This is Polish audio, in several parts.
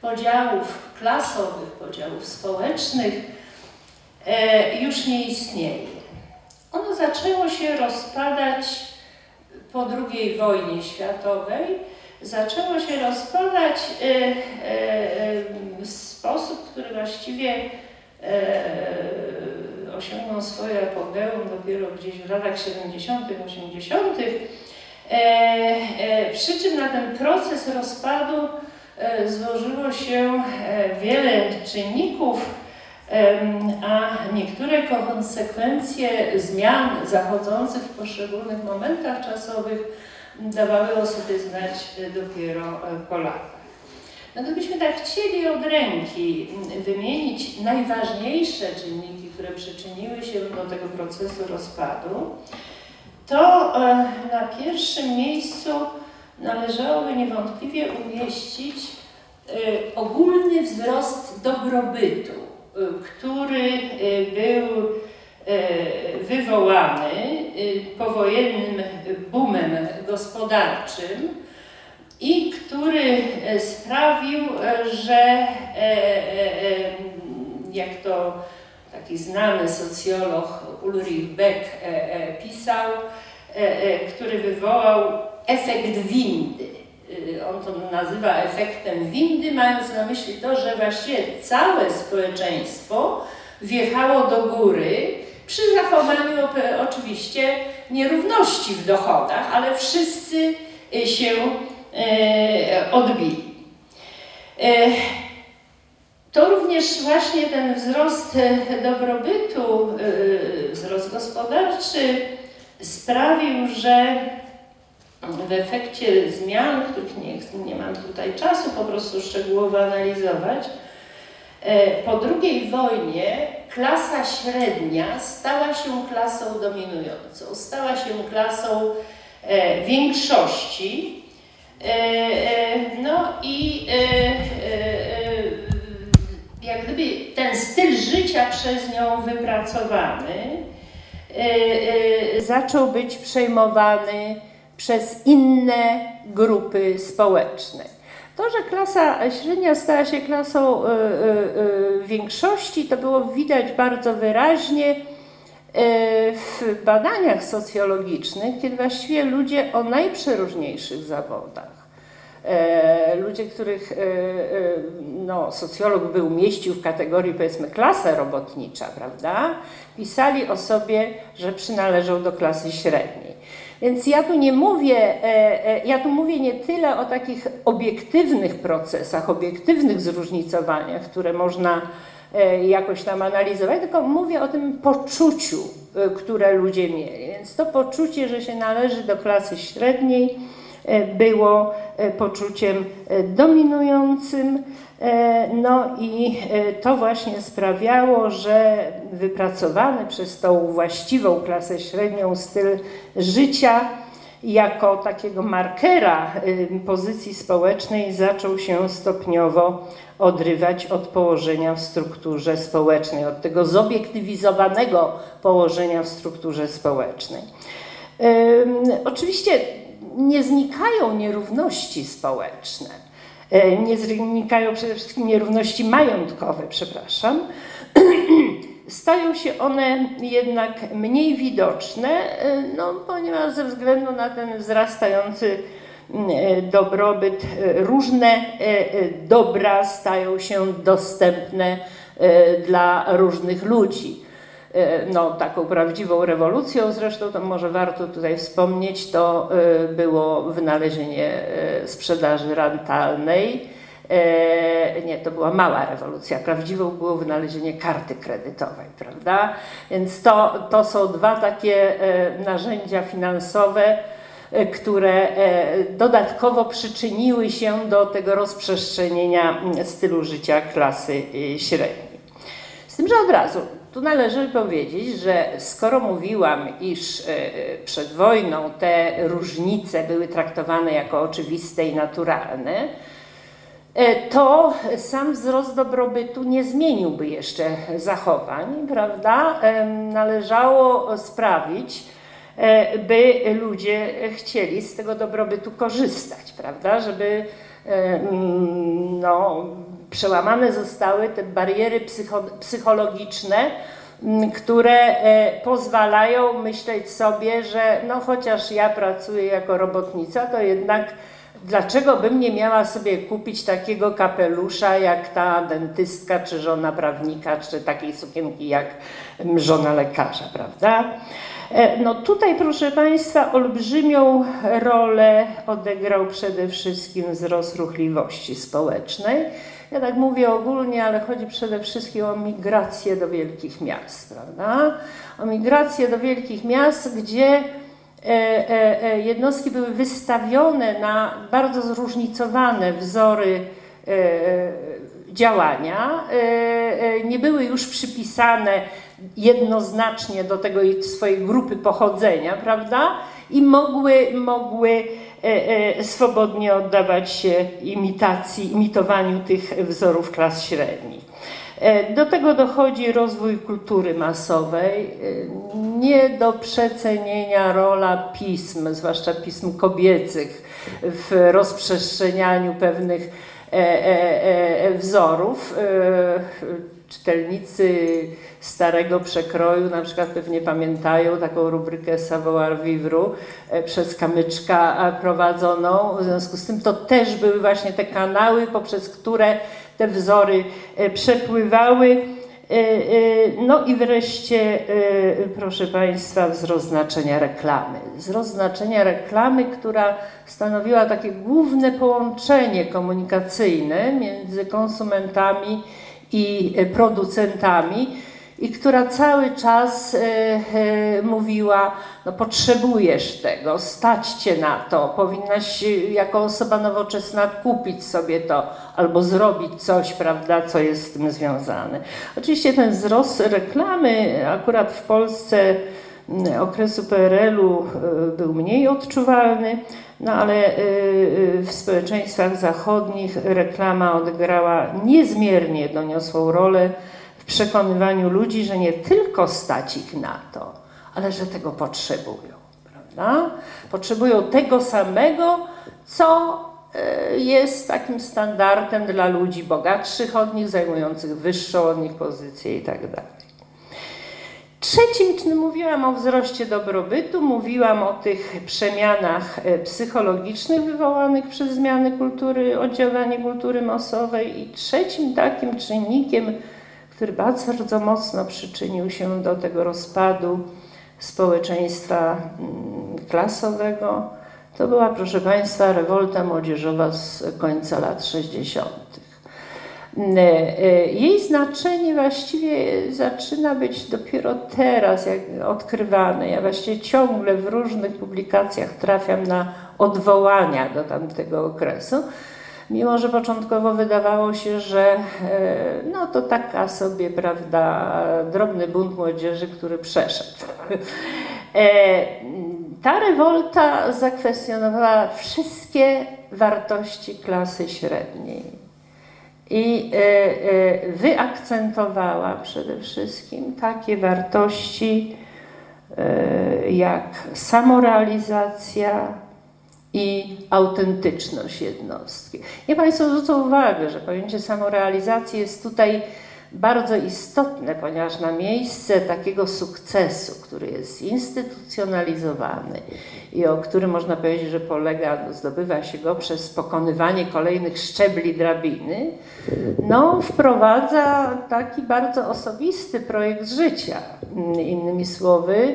podziałów klasowych, podziałów społecznych e, już nie istnieje. Ono zaczęło się rozpadać po II wojnie światowej, zaczęło się rozpadać e, e, w sposób, który właściwie osiągnął swoje apogeum dopiero gdzieś w latach 70., 80. Przy czym na ten proces rozpadu złożyło się wiele czynników, a niektóre konsekwencje zmian zachodzących w poszczególnych momentach czasowych dawały o sobie znać dopiero po latach. No gdybyśmy tak chcieli od ręki wymienić najważniejsze czynniki, które przyczyniły się do tego procesu rozpadu, to e, na pierwszym miejscu należałoby niewątpliwie umieścić e, ogólny wzrost dobrobytu który y, był y, wywołany y, powojennym boomem gospodarczym i który sprawił, że e, e, e, jak to taki znany socjolog Ulrich Beck pisał, który wywołał efekt windy. Y, on to nazywa efektem windy, mając na myśli to, że właściwie całe społeczeństwo wjechało do góry przy zachowaniu oczywiście nierówności w dochodach, ale wszyscy się odbili. To również właśnie ten wzrost dobrobytu, wzrost gospodarczy sprawił, że w efekcie zmian, których nie, nie mam tutaj czasu po prostu szczegółowo analizować, e, po II wojnie klasa średnia stała się klasą dominującą, stała się klasą e, większości. E, no i jak gdyby ten styl życia przez nią wypracowany zaczął być przejmowany przez inne grupy społeczne. To, że klasa średnia stała się klasą y, y, y, większości, to było widać bardzo wyraźnie w badaniach socjologicznych, kiedy właściwie ludzie o najprzeróżniejszych zawodach, ludzie, których no, socjolog by umieścił w kategorii powiedzmy klasa robotnicza, prawda, pisali o sobie, że przynależą do klasy średniej. Więc ja tu nie mówię, e, e, ja tu mówię nie tyle o takich obiektywnych procesach, obiektywnych zróżnicowaniach, które można e, jakoś tam analizować, tylko mówię o tym poczuciu, które ludzie mieli. Więc to poczucie, że się należy do klasy średniej, było poczuciem dominującym. No i to właśnie sprawiało, że wypracowany przez tą właściwą klasę średnią styl życia jako takiego markera pozycji społecznej zaczął się stopniowo odrywać od położenia w strukturze społecznej, od tego zobiektywizowanego położenia w strukturze społecznej. Oczywiście nie znikają nierówności społeczne, e, nie znikają przede wszystkim nierówności majątkowe, przepraszam. Stają się one jednak mniej widoczne, e, no, ponieważ ze względu na ten wzrastający e, dobrobyt, różne dobra stają się dostępne dla różnych ludzi. E, no, taką prawdziwą rewolucją, zresztą to może warto tutaj wspomnieć, to e, było wynalezienie e, sprzedaży rentalnej. Nie, to była mała rewolucja. Prawdziwą było wynalezienie karty kredytowej, prawda? Więc to, to są dwa takie narzędzia finansowe, które dodatkowo przyczyniły się do tego rozprzestrzenienia stylu życia klasy średniej. Z tym, że od razu tu należy powiedzieć, że skoro mówiłam, iż e, przed wojną te różnice były traktowane jako oczywiste i naturalne, e, to sam wzrost dobrobytu nie zmieniłby jeszcze zachowań, prawda? E, należało sprawić, by ludzie chcieli z tego dobrobytu korzystać, prawda? Żeby no, przełamane zostały te bariery psycho, psychologiczne, które e, pozwalają myśleć sobie, że no chociaż ja pracuję jako robotnica, to jednak dlaczego bym nie miała sobie kupić takiego kapelusza jak ta dentystka, czy żona prawnika, czy takiej sukienki jak żona lekarza, prawda? E, no tutaj, proszę Państwa, olbrzymią rolę odegrał przede wszystkim wzrost ruchliwości społecznej. Ja tak mówię ogólnie, ale chodzi przede wszystkim o migrację do wielkich miast, prawda? O migrację do wielkich miast, gdzie e, e, jednostki były wystawione na bardzo zróżnicowane wzory działania, nie były już przypisane jednoznacznie do tego swojej grupy pochodzenia, prawda? I mogły, mogły e, e, swobodnie oddawać się imitacji, imitowaniu tych wzorów klas średnich. E, do tego dochodzi rozwój kultury masowej, nie do przecenienia rola pism, zwłaszcza pism kobiecych, w rozprzestrzenianiu pewnych wzorów czytelnicy starego przekroju na przykład pewnie pamiętają taką rubrykę Savoir Vivre e, przez Kamyczka prowadzoną. W związku z tym to też były właśnie te kanały, poprzez które te wzory e, przepływały. E, no i wreszcie, proszę Państwa, wzrost znaczenia reklamy. Wzrost znaczenia reklamy, która stanowiła takie główne połączenie komunikacyjne między konsumentami i e, producentami, i która cały czas e, e, mówiła, no potrzebujesz tego, stać cię na to, powinnaś jako osoba nowoczesna kupić sobie to albo zrobić coś, prawda, co jest z tym związane. Oczywiście ten wzrost reklamy akurat w Polsce okresu PRL-u był mniej odczuwalny, no ale y, y, w społeczeństwach zachodnich reklama odegrała niezmiernie doniosłą rolę w przekonywaniu ludzi, że nie tylko stać ich na to, ale że tego potrzebują. Prawda? Potrzebują tego samego, co y, jest takim standardem dla ludzi bogatszych od nich, zajmujących wyższą od nich pozycję itd. Trzecim, czyli mówiłam o wzroście dobrobytu, mówiłam o tych przemianach e, psychologicznych wywołanych przez zmiany kultury, oddziaływanie kultury masowej i trzecim takim czynnikiem, który bardzo mocno przyczynił się do tego rozpadu społeczeństwa mm, klasowego, to była, proszę Państwa, rewolta młodzieżowa z końca lat 60. E, e, jej znaczenie właściwie zaczyna być dopiero teraz odkrywane. Ja właściwie ciągle w różnych publikacjach trafiam na odwołania do tamtego okresu. Mimo, że początkowo wydawało się, że e, no to taka sobie, prawda, drobny bunt młodzieży, który przeszedł. Ta rewolta zakwestionowała wszystkie wartości klasy średniej i e, e, wyakcentowała przede wszystkim takie wartości e, jak samorealizacja i autentyczność jednostki. Nie Państwo zwrócą uwagę, że pojęcie samorealizacji jest tutaj bardzo istotne, ponieważ na miejsce takiego sukcesu, który jest instytucjonalizowany i o którym można powiedzieć, że polega, zdobywa się go przez pokonywanie kolejnych szczebli drabiny, no, wprowadza taki bardzo osobisty projekt życia. Innymi słowy,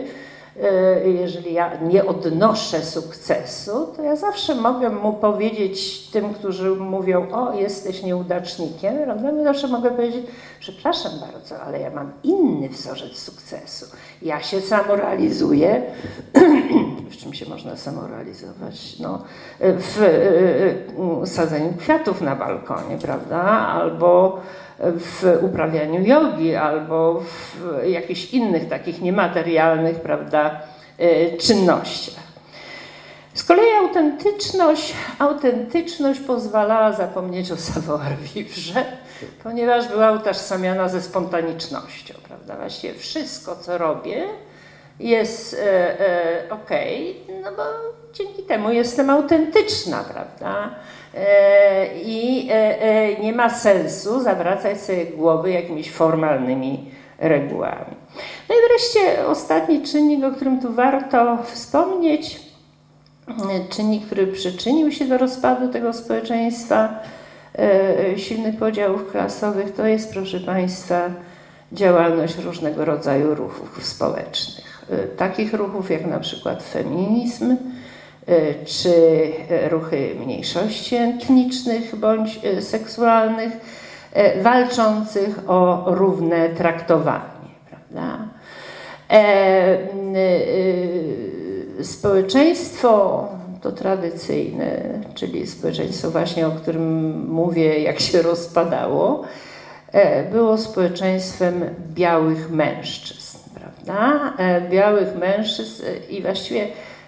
jeżeli ja nie odnoszę sukcesu, to ja zawsze mogę mu powiedzieć tym, którzy mówią, o, jesteś nieudacznikiem, prawda? Ja zawsze mogę powiedzieć, przepraszam bardzo, ale ja mam inny wzorzec sukcesu. Ja się samorealizuję. w czym się można samorealizować? No, w e, e, sadzeniu kwiatów na balkonie, prawda? Albo w uprawianiu jogi albo w jakichś innych takich niematerialnych prawda, e, czynnościach. Z kolei autentyczność, autentyczność pozwalała zapomnieć o savoir-vivre, ponieważ była utożsamiana ze spontanicznością. Prawda? Właściwie wszystko, co robię, jest e, e, ok, no bo dzięki temu jestem autentyczna, prawda? E, I e, nie ma sensu zawracać sobie głowy jakimiś formalnymi regułami. No i wreszcie ostatni czynnik, o którym tu warto wspomnieć, czynnik, który przyczynił się do rozpadu tego społeczeństwa, silnych podziałów klasowych, to jest, proszę Państwa, działalność różnego rodzaju ruchów społecznych. Takich ruchów jak na przykład feminizm, czy ruchy mniejszości etnicznych bądź seksualnych, walczących o równe traktowanie. Prawda? Społeczeństwo to tradycyjne, czyli społeczeństwo właśnie, o którym mówię, jak się rozpadało, E, było społeczeństwem białych mężczyzn, prawda? E, białych mężczyzn e, i właściwie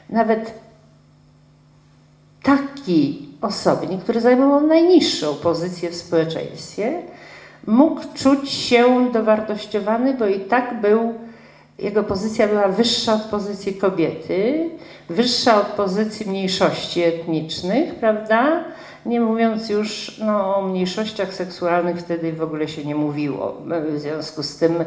nawet taki osobnik, który zajmował najniższą pozycję w społeczeństwie, mógł czuć się dowartościowany, bo i tak był, jego pozycja była wyższa od pozycji kobiety, wyższa od pozycji mniejszości etnicznych, prawda? Nie mówiąc już no, o mniejszościach seksualnych, wtedy w ogóle się nie mówiło. W związku z tym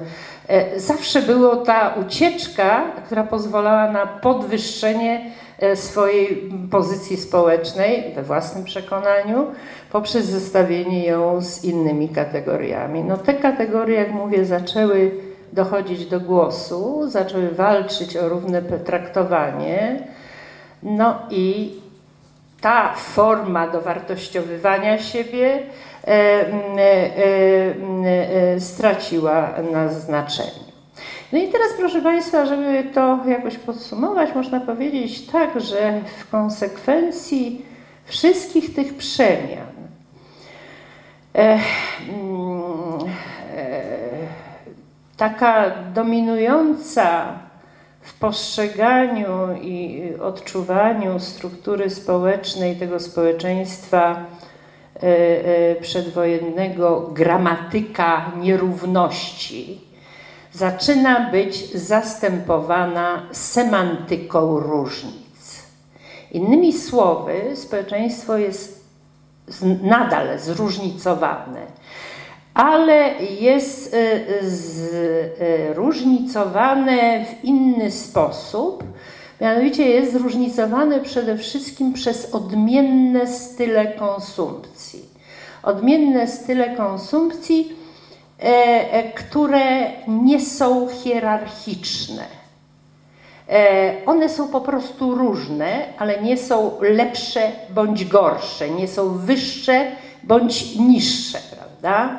e, zawsze była ta ucieczka, która pozwalała na podwyższenie swojej pozycji społecznej we własnym przekonaniu poprzez zestawienie ją z innymi kategoriami. No te kategorie, jak mówię, zaczęły dochodzić do głosu, zaczęły walczyć o równe traktowanie. No i ta forma dowartościowywania siebie e, e, e, straciła na znaczeniu. No i teraz, proszę Państwa, żeby to jakoś podsumować, można powiedzieć tak, że w konsekwencji wszystkich tych przemian mm, taka dominująca w postrzeganiu i odczuwaniu struktury społecznej tego społeczeństwa e, e, przedwojennego gramatyka nierówności zaczyna być zastępowana semantyką różnic. Innymi słowy, społeczeństwo jest nadal zróżnicowane ale jest e, zróżnicowane w inny sposób. Mianowicie jest zróżnicowane przede wszystkim przez odmienne style konsumpcji. Odmienne style konsumpcji, które nie są hierarchiczne. One są po prostu różne, ale nie są lepsze bądź gorsze, nie są wyższe bądź niższe, prawda?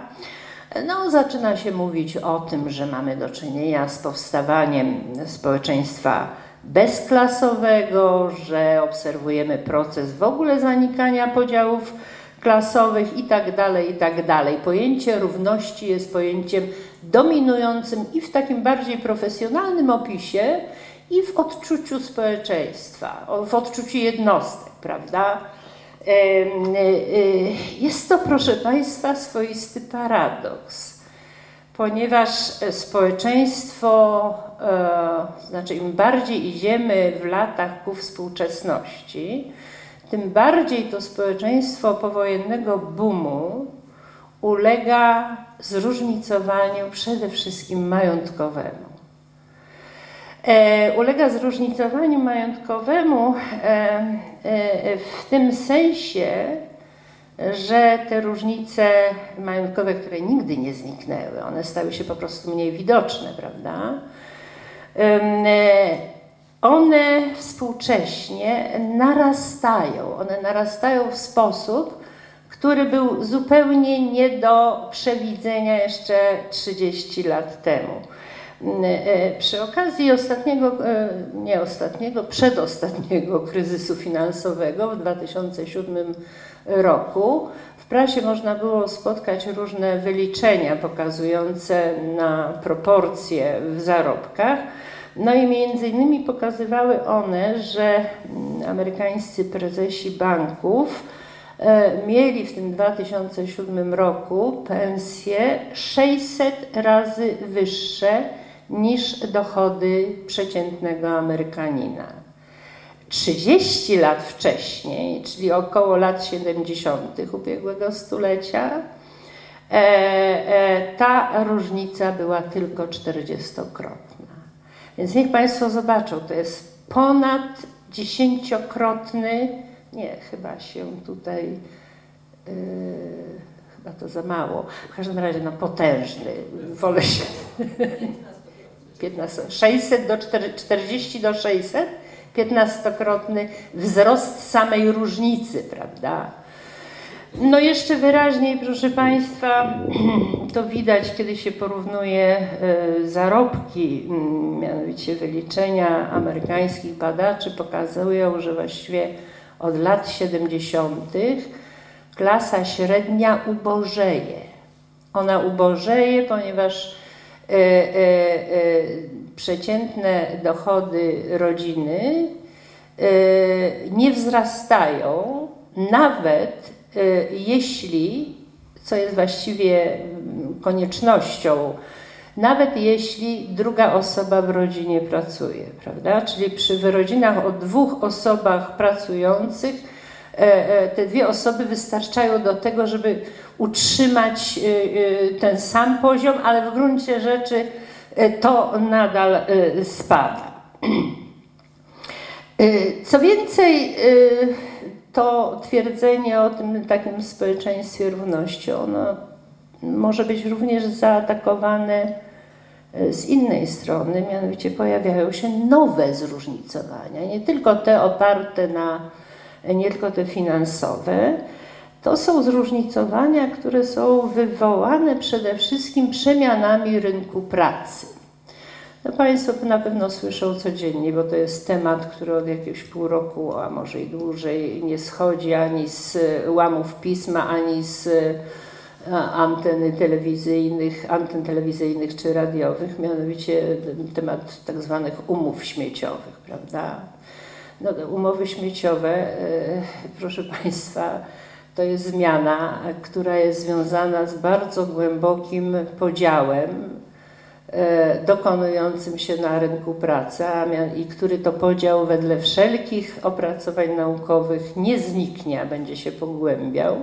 No, zaczyna się mówić o tym, że mamy do czynienia z powstawaniem społeczeństwa bezklasowego, że obserwujemy proces w ogóle zanikania podziałów klasowych i tak dalej, i tak. Pojęcie równości jest pojęciem dominującym i w takim bardziej profesjonalnym opisie, i w odczuciu społeczeństwa, w odczuciu jednostek, prawda? E, e, jest to, proszę Państwa, swoisty paradoks, ponieważ społeczeństwo, e, znaczy im bardziej idziemy w latach ku współczesności, tym bardziej to społeczeństwo powojennego boomu ulega zróżnicowaniu przede wszystkim majątkowemu. E, ulega zróżnicowaniu majątkowemu e, e, w tym sensie, że te różnice majątkowe, które nigdy nie zniknęły, one stały się po prostu mniej widoczne, prawda? One współcześnie narastają. One narastają w sposób, który był zupełnie nie do przewidzenia jeszcze 30 lat temu. E, przy okazji ostatniego, e, nie ostatniego, przedostatniego kryzysu finansowego w 2007 roku w prasie można było spotkać różne wyliczenia pokazujące na proporcje w zarobkach. No i między innymi pokazywały one, że amerykańscy prezesi banków e, mieli w tym 2007 roku pensje 600 razy wyższe niż dochody przeciętnego Amerykanina. 30 lat wcześniej, czyli około lat 70. ubiegłego stulecia, e, e, ta różnica była tylko 40-krotna. Więc niech Państwo zobaczą, to jest ponad dziesięciokrotny, nie, chyba się tutaj, yy, chyba to za mało, w każdym razie no potężny, wolę się, 15, 600 do 40 do 600, 15-krotny wzrost samej różnicy, prawda? No jeszcze wyraźniej, proszę Państwa, to widać, kiedy się porównuje e, zarobki, mm, mianowicie wyliczenia amerykańskich badaczy pokazują, że właściwie od lat 70. klasa średnia ubożeje. Ona ubożeje, ponieważ e, e, przeciętne dochody rodziny nie wzrastają, nawet jeśli, co jest właściwie mm, koniecznością, nawet jeśli druga osoba w rodzinie pracuje, prawda? Czyli przy wyrodzinach o dwóch osobach pracujących, e, e, te dwie osoby wystarczają do tego, żeby utrzymać ten sam poziom, ale w gruncie rzeczy e, to nadal spada. Co więcej, to twierdzenie o tym takim społeczeństwie równości, ono może być również zaatakowane e, z innej strony, mianowicie pojawiają się nowe zróżnicowania, nie tylko te oparte na, nie tylko te finansowe, to są zróżnicowania, które są wywołane przede wszystkim przemianami rynku pracy. No Państwo na pewno słyszą codziennie, bo to jest temat, który od jakiegoś pół roku, a może i dłużej, nie schodzi ani z łamów pisma, ani z e, anteny telewizyjnych, anten telewizyjnych czy radiowych, mianowicie temat tak zwanych umów śmieciowych, prawda? No, umowy śmieciowe, e, proszę Państwa, to jest zmiana, która jest związana z bardzo głębokim podziałem dokonującym się na rynku pracy, i który to podział wedle wszelkich opracowań naukowych nie zniknie, a będzie się pogłębiał,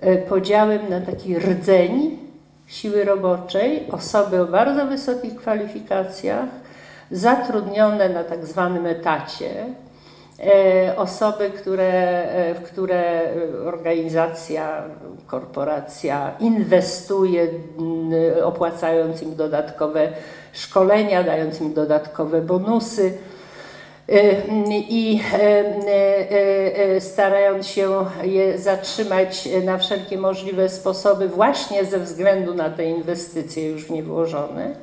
e, podziałem na taki rdzeń siły roboczej, osoby o bardzo wysokich kwalifikacjach, zatrudnione na tak zwanym etacie, E, osoby, które, e, w które organizacja, korporacja inwestuje, opłacając im dodatkowe szkolenia, dając im dodatkowe bonusy e, i starając się je zatrzymać na wszelkie możliwe sposoby, właśnie ze względu na te inwestycje już w nie włożone.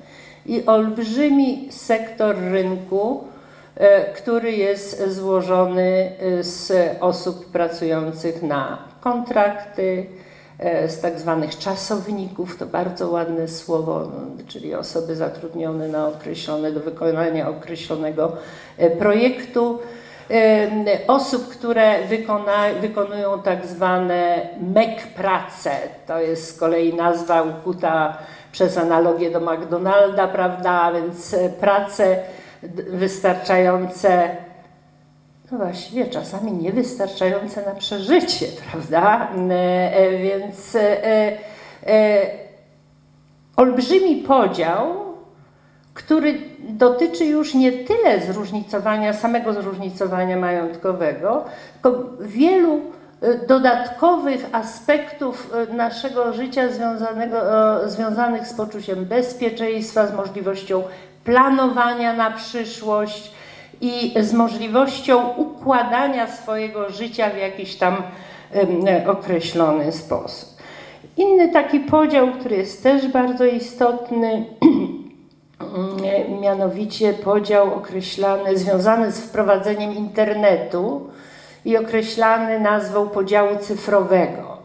I olbrzymi sektor rynku, E, który jest złożony e, z osób pracujących na kontrakty, e, z tak zwanych czasowników, to bardzo ładne słowo, no, czyli osoby zatrudnione na określone, do wykonania określonego projektu, osób, które wykona, wykonują tak zwane MEK prace, to jest z kolei nazwa ukuta przez analogię do McDonalda, prawda, więc prace wystarczające, no właściwie czasami niewystarczające na przeżycie, prawda? E, e, więc e, olbrzymi podział, który dotyczy już nie tyle zróżnicowania, samego zróżnicowania majątkowego, tylko wielu dodatkowych aspektów naszego życia związanych z poczuciem bezpieczeństwa, z możliwością planowania na przyszłość i z możliwością układania swojego życia w jakiś tam określony sposób. Inny taki podział, który jest też bardzo istotny, mianowicie podział określany, związany z wprowadzeniem internetu i określany nazwą podziału cyfrowego.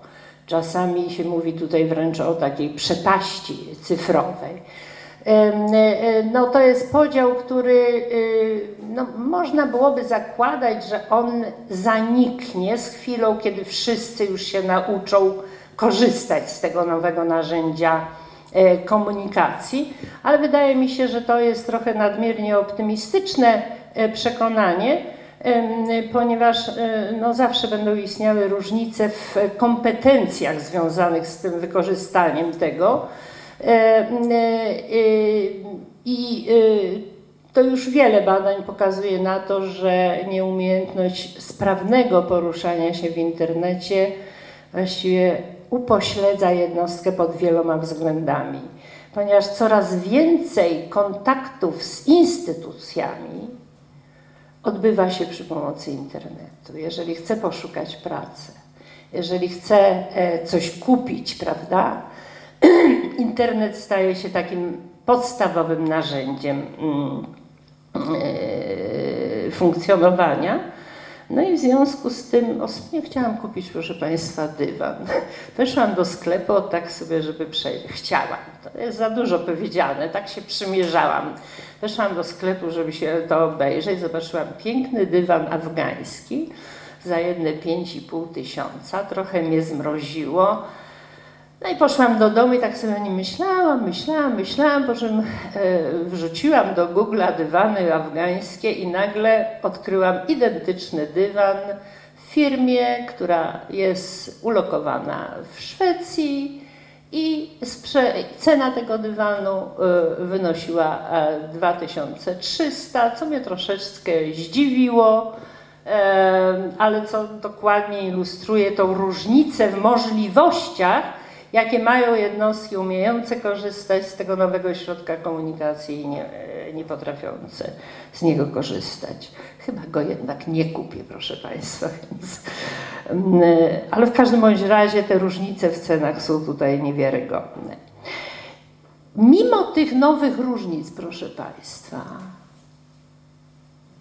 Czasami się mówi tutaj wręcz o takiej przepaści cyfrowej. E, no to jest podział, który y, no, można byłoby zakładać, że on zaniknie z chwilą, kiedy wszyscy już się nauczą korzystać z tego nowego narzędzia e, komunikacji, ale wydaje mi się, że to jest trochę nadmiernie optymistyczne e, przekonanie, ponieważ e, no, zawsze będą istniały różnice w kompetencjach związanych z tym wykorzystaniem tego. I to już wiele badań pokazuje na to, że nieumiejętność sprawnego poruszania się w internecie właściwie upośledza jednostkę pod wieloma względami, ponieważ coraz więcej kontaktów z instytucjami odbywa się przy pomocy internetu. Jeżeli chcę poszukać pracy, jeżeli chcę e, coś kupić, prawda, internet staje się takim podstawowym narzędziem mm, e, funkcjonowania. No i w związku z tym ostatnio chciałam kupić, proszę Państwa, dywan. Weszłam do sklepu tak sobie, żeby przejść. Chciałam. To jest za dużo powiedziane, tak się przymierzałam. Weszłam do sklepu, żeby się to obejrzeć. Zobaczyłam piękny dywan afgański za jedne 5,5 tysiąca. Trochę mnie zmroziło no i poszłam do domu i tak sobie o nim myślałam, myślałam, myślałam, po czym e, wrzuciłam do Google'a dywany afgańskie i nagle odkryłam identyczny dywan w firmie, która jest ulokowana w Szwecji i cena tego dywanu e, wynosiła 2300, e, co mnie troszeczkę zdziwiło ale co dokładnie ilustruje tą różnicę w możliwościach, jakie mają jednostki umiejące korzystać z tego nowego środka komunikacji i nie, nie potrafiące z niego korzystać. Chyba go jednak nie kupię, proszę Państwa. Więc, mm, ale w każdym bądź razie te różnice w cenach są tutaj niewiarygodne. Mimo tych nowych różnic, proszę Państwa,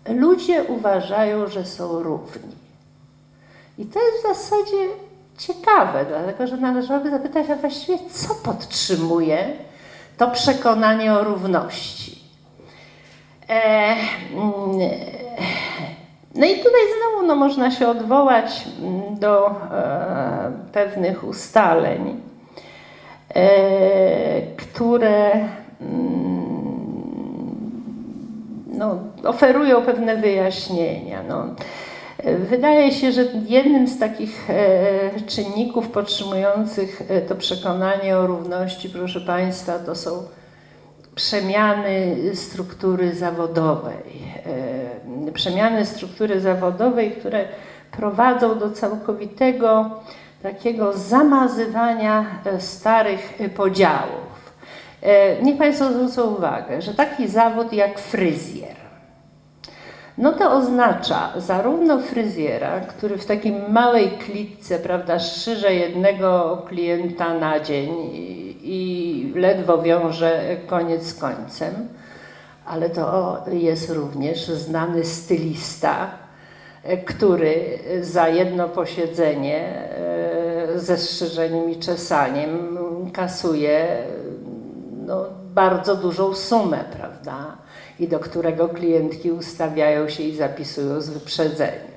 ludzie uważają, że są równi. I to jest w zasadzie ciekawe, dlatego że należałoby zapytać, a właściwie co podtrzymuje to przekonanie o równości. E, mm, no i tutaj znowu no, można się odwołać mm, do e, pewnych ustaleń, e, które mm, no, oferują pewne wyjaśnienia. No. Wydaje się, że jednym z takich e, czynników podtrzymujących e, to przekonanie o równości, proszę Państwa, to są przemiany struktury zawodowej. E, przemiany struktury zawodowej, które prowadzą do całkowitego takiego zamazywania starych podziałów. Niech Państwo zwrócą uwagę, że taki zawód jak fryzjer, no to oznacza zarówno fryzjera, który w takiej małej klitce, prawda, strzyże jednego klienta na dzień i, i ledwo wiąże koniec z końcem, ale to jest również znany stylista, który za jedno posiedzenie e, ze strzyżeniem i czesaniem kasuje no, bardzo dużą sumę, prawda? I do którego klientki ustawiają się i zapisują z wyprzedzeniem.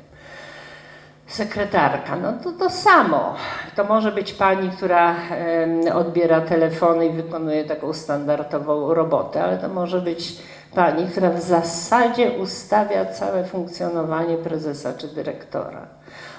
Sekretarka, no to to samo. To może być pani, która odbiera telefony i wykonuje taką standardową robotę, ale to może być pani, która w zasadzie ustawia całe funkcjonowanie prezesa czy dyrektora.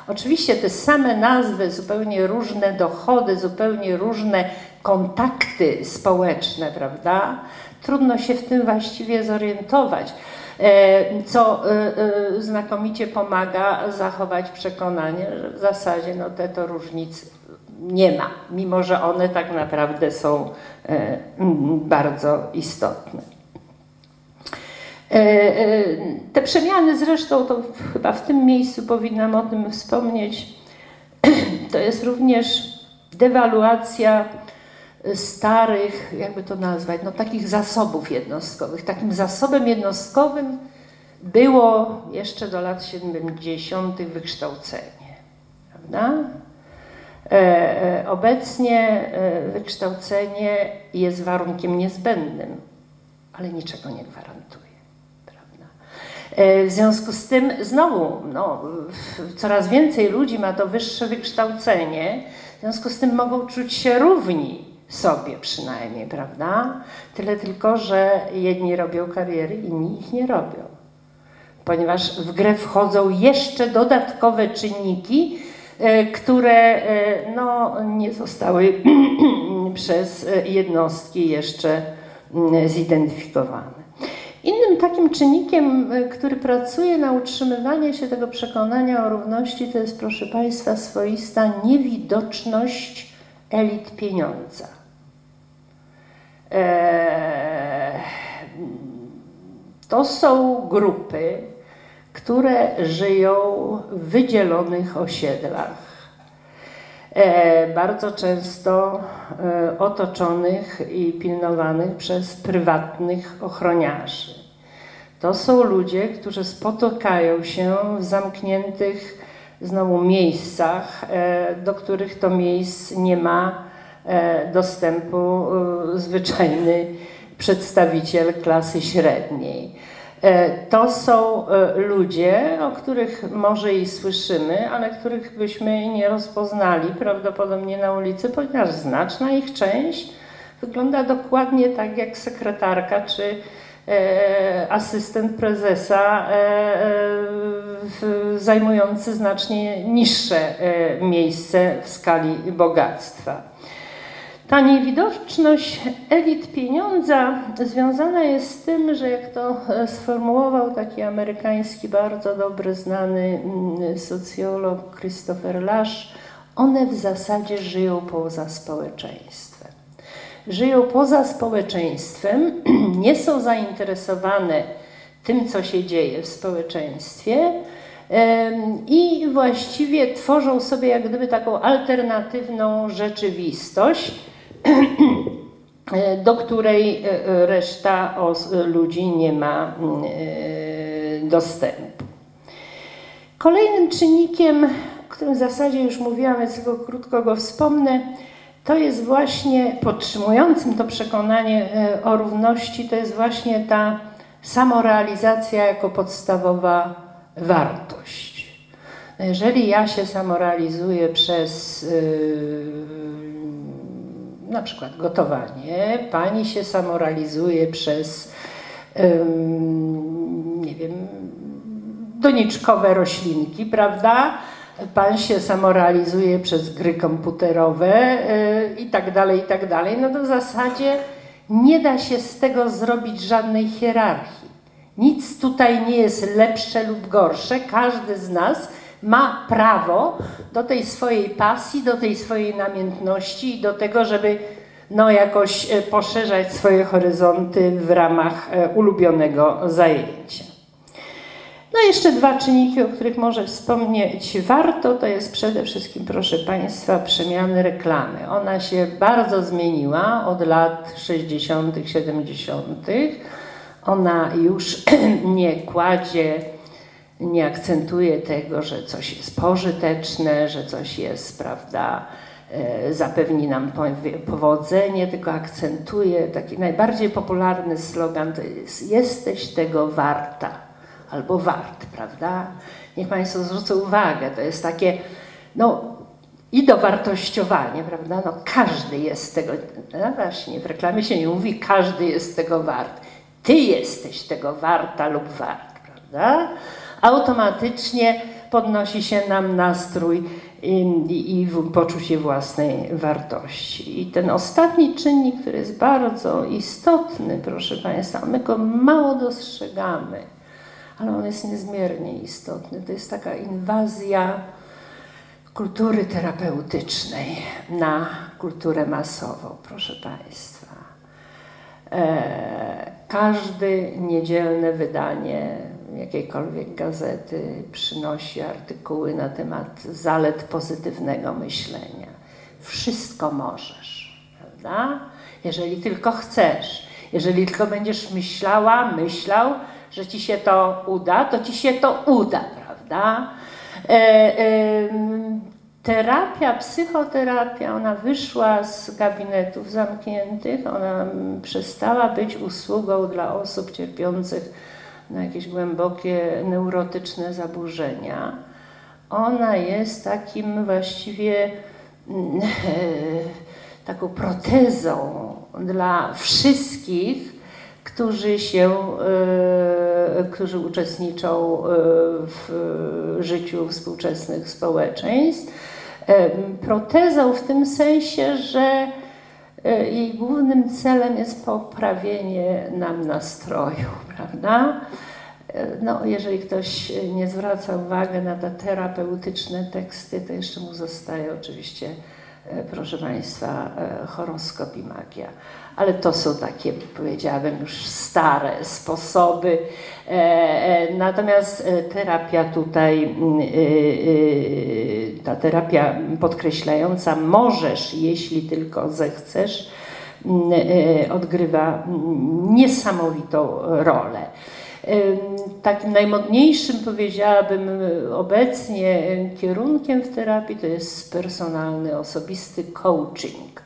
Oczywiście te same nazwy, zupełnie różne dochody, zupełnie różne kontakty społeczne, prawda? Trudno się w tym właściwie zorientować, e, co e, e, znakomicie pomaga zachować przekonanie, że w zasadzie no, te to różnic nie ma, mimo że one tak naprawdę są bardzo istotne. Te przemiany zresztą, to chyba w tym miejscu powinnam o tym wspomnieć, to jest również dewaluacja starych, jakby to nazwać, no takich zasobów jednostkowych. Takim zasobem jednostkowym było jeszcze do lat 70. wykształcenie, prawda? E, e, obecnie e, wykształcenie jest warunkiem niezbędnym, ale niczego nie gwarantuje. Prawda? W związku z tym znowu no, coraz więcej ludzi ma to wyższe wykształcenie, w związku z tym mogą czuć się równi sobie przynajmniej, prawda? Tyle tylko, że jedni robią kariery, inni ich nie robią. ponieważ w grę wchodzą jeszcze dodatkowe czynniki, e, które e, no, nie zostały przez jednostki jeszcze mm, zidentyfikowane. Innym takim czynnikiem, który pracuje na utrzymywanie się tego przekonania o równości, to jest, proszę Państwa, swoista niewidoczność elit pieniądza. Eee, to są grupy, które żyją w wydzielonych osiedlach, e, bardzo często e, otoczonych i pilnowanych przez prywatnych ochroniarzy. To są ludzie, którzy spotykają się w zamkniętych znowu miejscach, do których to miejsc nie ma dostępu zwyczajny przedstawiciel klasy średniej. E, to są e, ludzie, o których może i słyszymy, ale których byśmy nie rozpoznali prawdopodobnie na ulicy, ponieważ znaczna ich część wygląda dokładnie tak jak sekretarka czy e, asystent prezesa zajmujący znacznie niższe miejsce w skali bogactwa. Ta niewidoczność elit pieniądza związana jest z tym, że jak to e, sformułował taki amerykański, bardzo dobry, znany mm, socjolog Christopher Lash, one w zasadzie żyją poza społeczeństwem. Żyją poza społeczeństwem, nie są zainteresowane tym, co się dzieje w społeczeństwie, i właściwie tworzą sobie jak gdyby taką alternatywną rzeczywistość, do której e, e, reszta ludzi nie ma e, dostępu. Kolejnym czynnikiem, o którym w zasadzie już mówiłam, więc tylko krótko go wspomnę, to jest właśnie podtrzymującym to przekonanie o równości, to jest właśnie ta samorealizacja jako podstawowa wartość. Jeżeli ja się samorealizuję przez na przykład gotowanie, pani się samorealizuje przez, nie wiem, doniczkowe roślinki, prawda? Pan się samorealizuje przez gry komputerowe yy, i tak dalej, i tak dalej. No to w zasadzie nie da się z tego zrobić żadnej hierarchii. Nic tutaj nie jest lepsze lub gorsze. Każdy z nas ma prawo do tej swojej pasji, do tej swojej namiętności i do tego, żeby no, jakoś e, poszerzać swoje horyzonty w ramach e, ulubionego zajęcia. No jeszcze dwa czynniki, o których może wspomnieć warto, to jest przede wszystkim, proszę Państwa, przemiany reklamy. Ona się bardzo zmieniła od lat 60., 70. Ona już nie kładzie nie akcentuje tego, że coś jest pożyteczne, że coś jest, prawda, e, zapewni nam powodzenie, tylko akcentuje taki najbardziej popularny slogan to jest jesteś tego warta albo wart, prawda? Niech Państwo zwrócą uwagę, to jest takie, no i dowartościowanie, prawda? No każdy jest tego, no właśnie, w reklamie się nie mówi każdy jest tego wart. Ty jesteś tego warta lub wart, prawda? Automatycznie podnosi się nam nastrój i, i, i poczucie własnej wartości. I ten ostatni czynnik, który jest bardzo istotny, proszę Państwa, my go mało dostrzegamy, ale on jest niezmiernie istotny. To jest taka inwazja kultury terapeutycznej na kulturę masową, proszę Państwa. E, każde niedzielne wydanie jakiejkolwiek gazety przynosi artykuły na temat zalet pozytywnego myślenia. Wszystko możesz, prawda? Jeżeli tylko chcesz, jeżeli tylko będziesz myślała, myślał, że ci się to uda, to ci się to uda, prawda? E, e, terapia, psychoterapia, ona wyszła z gabinetów zamkniętych, ona przestała być usługą dla osób cierpiących na jakieś głębokie neurotyczne zaburzenia. Ona jest takim właściwie mm, taką protezą dla wszystkich, którzy się e, którzy uczestniczą w życiu współczesnych społeczeństw. Protezą w tym sensie, że jej głównym celem jest poprawienie nam nastroju, prawda? No, jeżeli ktoś nie zwraca uwagi na te terapeutyczne teksty, to jeszcze mu zostaje oczywiście, e, proszę Państwa, e, horoskop i magia. Ale to są takie, powiedziałabym, już stare sposoby. E, natomiast terapia tutaj, ta terapia podkreślająca, możesz, jeśli tylko zechcesz, odgrywa niesamowitą rolę. Takim najmodniejszym, powiedziałabym, obecnie kierunkiem w terapii to jest personalny, osobisty coaching.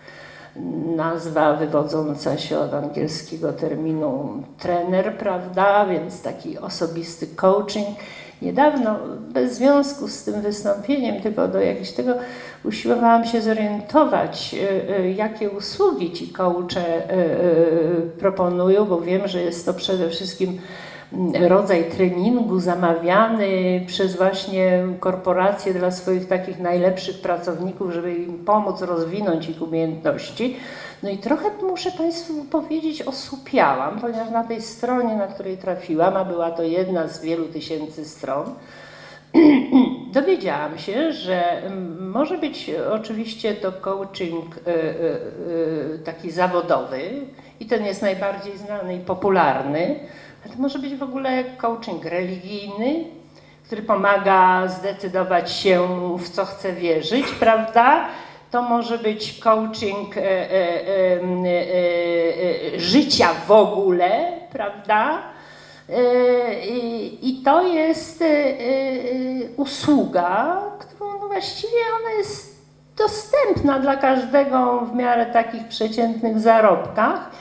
Nazwa wywodząca się od angielskiego terminu trener, prawda? Więc taki osobisty coaching. Niedawno, bez związku z tym wystąpieniem, tylko do jakiegoś tego usiłowałam się zorientować, e, e, jakie usługi ci coache e, proponują, bo wiem, że jest to przede wszystkim rodzaj treningu zamawiany przez właśnie korporacje dla swoich takich najlepszych pracowników, żeby im pomóc rozwinąć ich umiejętności. No i trochę muszę Państwu powiedzieć, osłupiałam, ponieważ na tej stronie, na której trafiłam, a była to jedna z wielu tysięcy stron, dowiedziałam się, że może być oczywiście to coaching y, y, y, taki zawodowy i ten jest najbardziej znany i popularny, ale to może być w ogóle coaching religijny, który pomaga zdecydować się, w co chce wierzyć, prawda? To może być coaching e, e, e, życia w ogóle, prawda? I to jest usługa, którą no właściwie ona jest dostępna dla każdego w miarę takich przeciętnych zarobkach.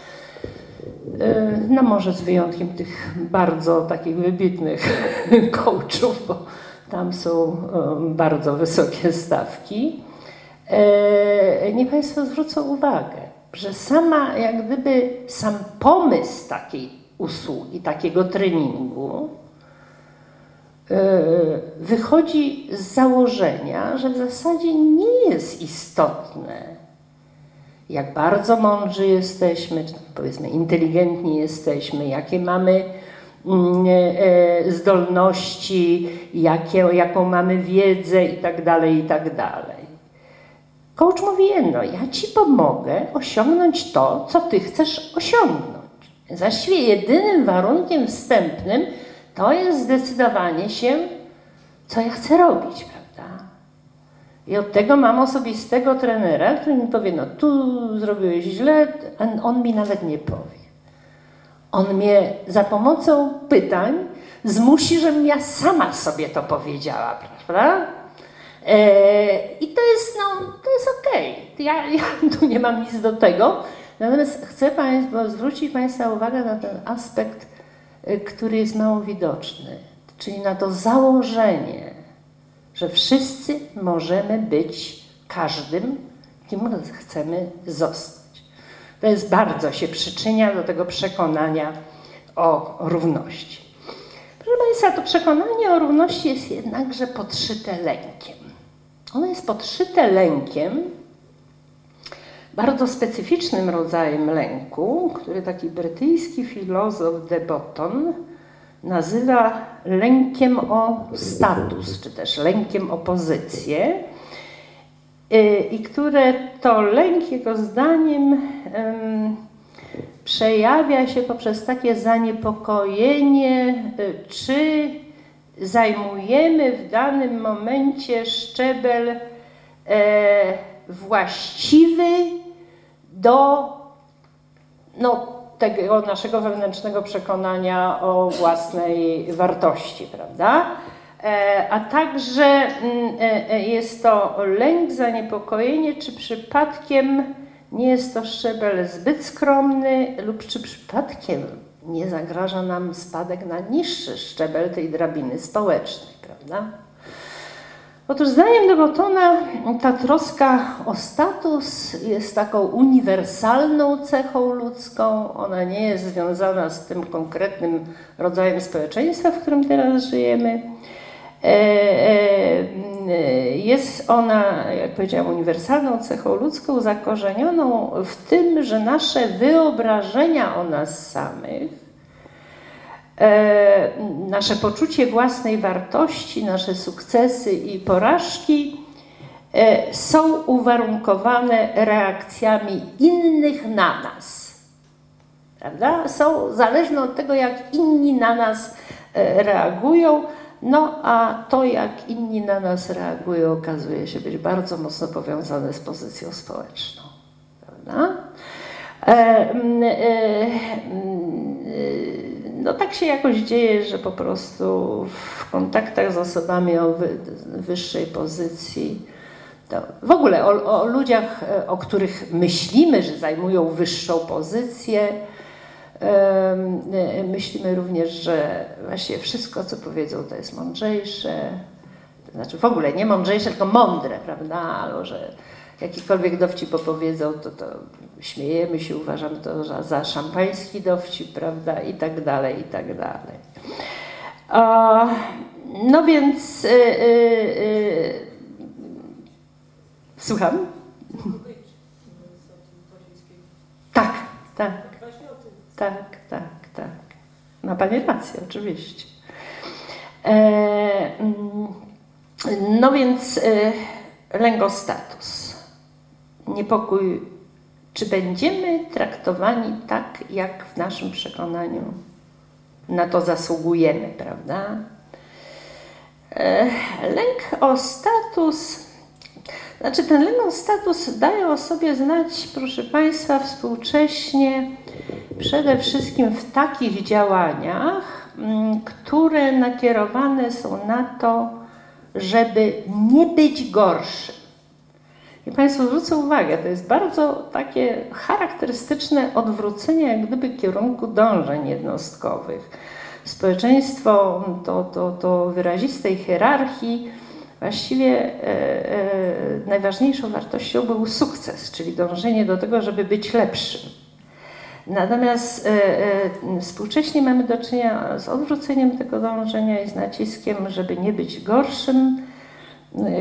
E, no może z wyjątkiem tych bardzo takich wybitnych coachów, bo tam są bardzo wysokie stawki. E, niech Państwo zwrócą uwagę, że sama, jak gdyby sam pomysł takiej usługi, takiego treningu, e, wychodzi z założenia, że w zasadzie nie jest istotne, jak bardzo mądrzy jesteśmy, czy powiedzmy inteligentni jesteśmy, jakie mamy mm, e, zdolności, jakie, jaką mamy wiedzę i tak dalej, i tak dalej. Coach mówi jedno, ja ci pomogę osiągnąć to, co ty chcesz osiągnąć. Właściwie jedynym warunkiem wstępnym to jest zdecydowanie się, co ja chcę robić. I od tego mam osobistego trenera, który mi powie, no tu zrobiłeś źle, on mi nawet nie powie. On mnie za pomocą pytań zmusi, żebym ja sama sobie to powiedziała, prawda? E, I to jest, no, to jest okej. Okay. Ja, ja tu nie mam nic do tego. Natomiast chcę Państwu zwrócić Państwa uwagę na ten aspekt, e, który jest mało widoczny, czyli na to założenie, że wszyscy możemy być każdym, kim chcemy zostać. To jest bardzo się przyczynia do tego przekonania o równości. Proszę Państwa, to przekonanie o równości jest jednakże podszyte lękiem. Ono jest podszyte lękiem, bardzo specyficznym rodzajem lęku, który taki brytyjski filozof de Botton nazywa lękiem o status, czy też lękiem o pozycję, y, i które to lęk, jego zdaniem, przejawia się poprzez takie zaniepokojenie, y, czy zajmujemy w danym momencie szczebel e, właściwy do no, tego naszego wewnętrznego przekonania o własnej wartości, prawda? E, a także mm, e, e, jest to lęk, zaniepokojenie, czy przypadkiem nie jest to szczebel zbyt skromny, lub czy przypadkiem nie zagraża nam spadek na niższy szczebel tej drabiny społecznej, prawda? Otóż zdaniem Degotona ta troska o status jest taką uniwersalną cechą ludzką. Ona nie jest związana z tym konkretnym rodzajem społeczeństwa, w którym teraz żyjemy. E, e, jest ona, jak powiedziałam, uniwersalną cechą ludzką, zakorzenioną w tym, że nasze wyobrażenia o nas samych nasze poczucie własnej wartości, nasze sukcesy i porażki e, są uwarunkowane reakcjami innych na nas. Prawda? Są zależne od tego, jak inni na nas e, reagują. No a to, jak inni na nas reagują, okazuje się być bardzo mocno powiązane z pozycją społeczną. Prawda? E, e, e, no tak się jakoś dzieje, że po prostu w kontaktach z osobami o wyższej pozycji, w ogóle o, o, ludziach, o których myślimy, że zajmują wyższą pozycję, myślimy również, że właściwie wszystko, co powiedzą, to jest mądrzejsze. To znaczy w ogóle nie mądrzejsze, tylko mądre, prawda? Albo że jakikolwiek dowcip opowiedzą, to, to śmiejemy się, uważamy to za, za szampański dowcip, prawda, i tak dalej, i tak dalej. O, no więc, y, y, y, słucham? Tak, tak, tak, tak, tak. Ma Pani rację, oczywiście. E, mm, no więc e, lęgostatus niepokój, czy będziemy traktowani tak, jak w naszym przekonaniu na to zasługujemy, prawda? E, lęk o status, znaczy ten lęk o status daje o sobie znać, proszę Państwa, współcześnie przede wszystkim w takich działaniach, mm, które nakierowane są na to, żeby nie być gorszym. I Państwu zwrócę uwagę, to jest bardzo takie charakterystyczne odwrócenie jak gdyby kierunku dążeń jednostkowych. Społeczeństwo to, to, to wyrazistej hierarchii właściwie e, e, najważniejszą wartością był sukces, czyli dążenie do tego, żeby być lepszym. Natomiast e, e, współcześnie mamy do czynienia z odwróceniem tego dążenia i z naciskiem, żeby nie być gorszym,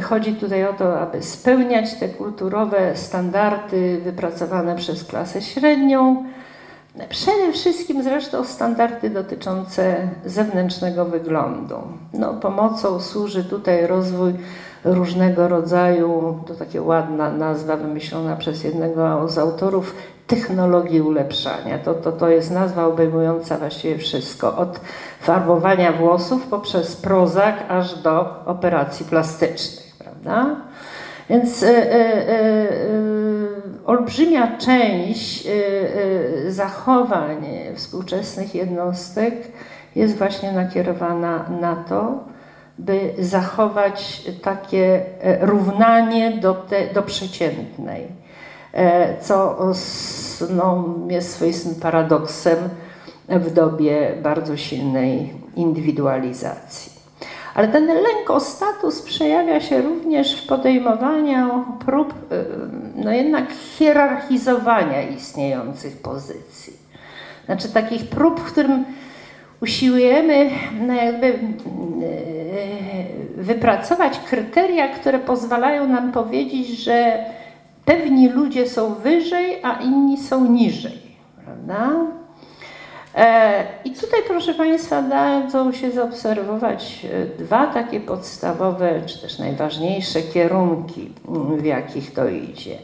Chodzi tutaj o to, aby spełniać te kulturowe standardy wypracowane przez klasę średnią. Przede wszystkim zresztą standardy dotyczące zewnętrznego wyglądu. No, pomocą służy tutaj rozwój różnego rodzaju, to taka ładna nazwa wymyślona przez jednego z autorów, technologii ulepszania. To, to, to jest nazwa obejmująca właściwie wszystko, od farbowania włosów poprzez prozak aż do operacji plastycznych, prawda? Więc y, y, y, olbrzymia część zachowań współczesnych jednostek jest właśnie nakierowana na to, by zachować takie e, równanie do, te, do przeciętnej, e, co no, jest swoistym paradoksem w dobie bardzo silnej indywidualizacji. Ale ten lęk o status przejawia się również w podejmowaniu prób, e, no jednak hierarchizowania istniejących pozycji. Znaczy takich prób, w którym usiłujemy no jakby e, wypracować kryteria, które pozwalają nam powiedzieć, że pewni ludzie są wyżej, a inni są niżej. Prawda? E, I tutaj, proszę Państwa, dadzą się zaobserwować e, dwa takie podstawowe, czy też najważniejsze kierunki, w jakich to idzie.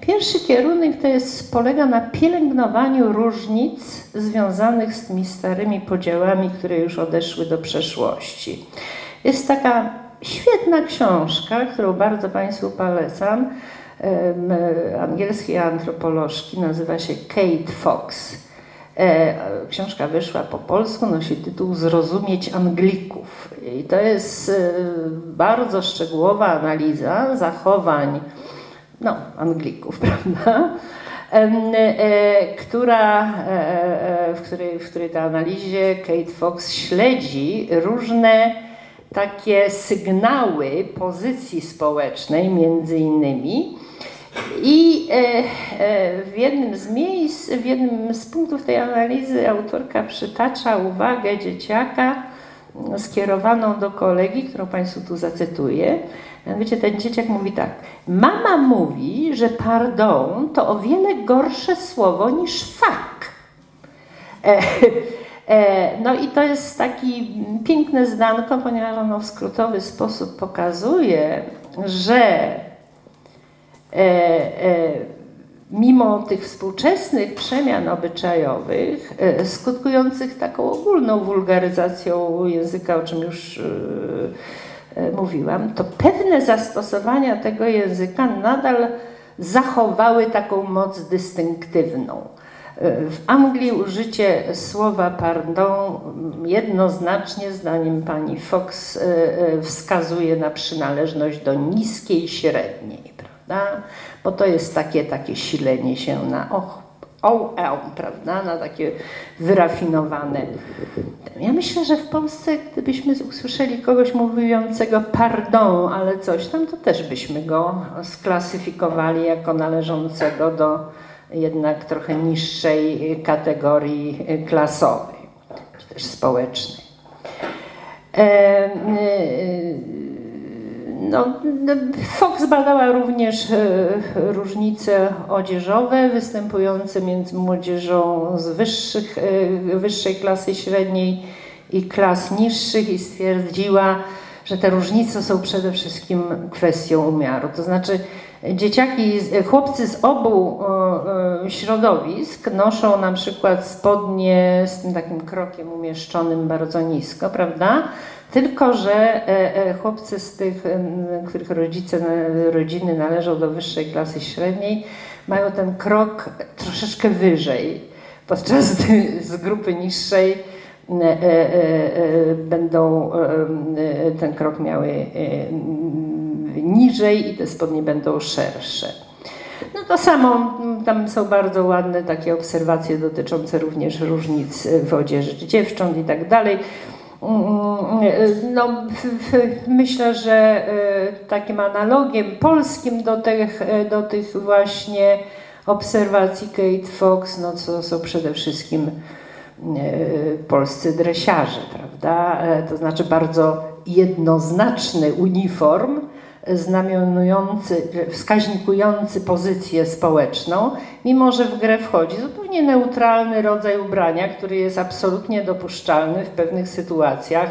Pierwszy kierunek to jest, polega na pielęgnowaniu różnic związanych z tymi starymi podziałami, które już odeszły do przeszłości. Jest taka świetna książka, którą bardzo Państwu polecam, angielskiej antropolożki, nazywa się Kate Fox. E, książka wyszła po polsku, nosi tytuł Zrozumieć Anglików. I to jest e, bardzo szczegółowa analiza zachowań no, Anglików, prawda? E, która, e, e, w, której, w której ta analizie Kate Fox śledzi różne takie sygnały pozycji społecznej między innymi. I w jednym z miejsc, w jednym z punktów tej analizy autorka przytacza uwagę dzieciaka skierowaną do kolegi, którą Państwu tu zacytuję. Mianowicie ten dzieciak mówi tak. Mama mówi, że pardon to o wiele gorsze słowo niż fuck. E, e, no i to jest taki piękne zdanko, ponieważ ono w skrótowy sposób pokazuje, że e, mimo tych współczesnych przemian obyczajowych, skutkujących taką ogólną wulgaryzacją języka, o czym już mówiłam, to pewne zastosowania tego języka nadal zachowały taką moc dystynktywną. W Anglii użycie słowa pardon jednoznacznie, zdaniem pani Fox, e, e, wskazuje na przynależność do niskiej średniej, prawda? Bo to jest takie, takie silenie się na och, OL, prawda, na takie wyrafinowane. Ja myślę, że w Polsce, gdybyśmy usłyszeli kogoś mówiącego pardon, ale coś tam, to też byśmy go sklasyfikowali jako należącego do jednak trochę niższej kategorii klasowej, czy też społecznej. E, no, Fox badała również e, różnice odzieżowe występujące między młodzieżą z wyższych, e, wyższej klasy średniej i klas niższych i stwierdziła, że te różnice są przede wszystkim kwestią umiaru. To znaczy dzieciaki, chłopcy z obu e, środowisk noszą na przykład spodnie z tym takim krokiem umieszczonym bardzo nisko, prawda? Tylko, że e, e, chłopcy z tych, których rodzice, rodziny należą do wyższej klasy średniej, mają ten krok troszeczkę wyżej, podczas gdy z grupy niższej e, będą ten krok miały niżej i te spodnie będą szersze. No to samo, tam są bardzo ładne takie obserwacje dotyczące również różnic w odzieży dziewcząt i tak dalej. No, myślę, że e, takim analogiem polskim do tych, e, do tych właśnie obserwacji Kate Fox, no co są przede wszystkim e, polscy dresiarze, prawda? To znaczy bardzo jednoznaczny uniform, znamionujący, wskaźnikujący pozycję społeczną, mimo że w grę wchodzi zupełnie neutralny rodzaj ubrania, który jest absolutnie dopuszczalny w pewnych sytuacjach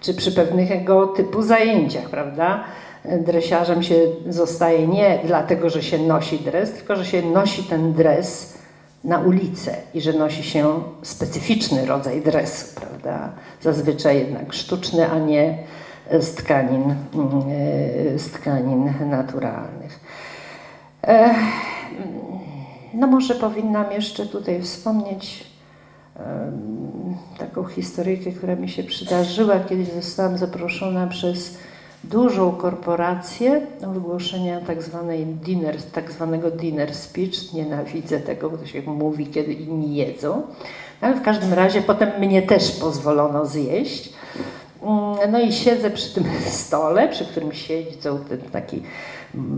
czy przy pewnego typu zajęciach, prawda? Dresiarzem się zostaje nie dlatego, że się nosi dres, tylko że się nosi ten dres na ulicę i że nosi się specyficzny rodzaj dresu, prawda? Zazwyczaj jednak sztuczny, a nie z tkanin, e, z tkanin naturalnych. No może powinnam jeszcze tutaj wspomnieć taką historyjkę, która mi się przydarzyła, kiedyś zostałam zaproszona przez dużą korporację do wygłoszenia tak, zwanej dinner, tak zwanego dinner speech. Nienawidzę tego, bo to się mówi, kiedy inni jedzą. Ale w każdym razie potem mnie też pozwolono zjeść. Mm, no i siedzę przy tym stole, przy którym siedzą taki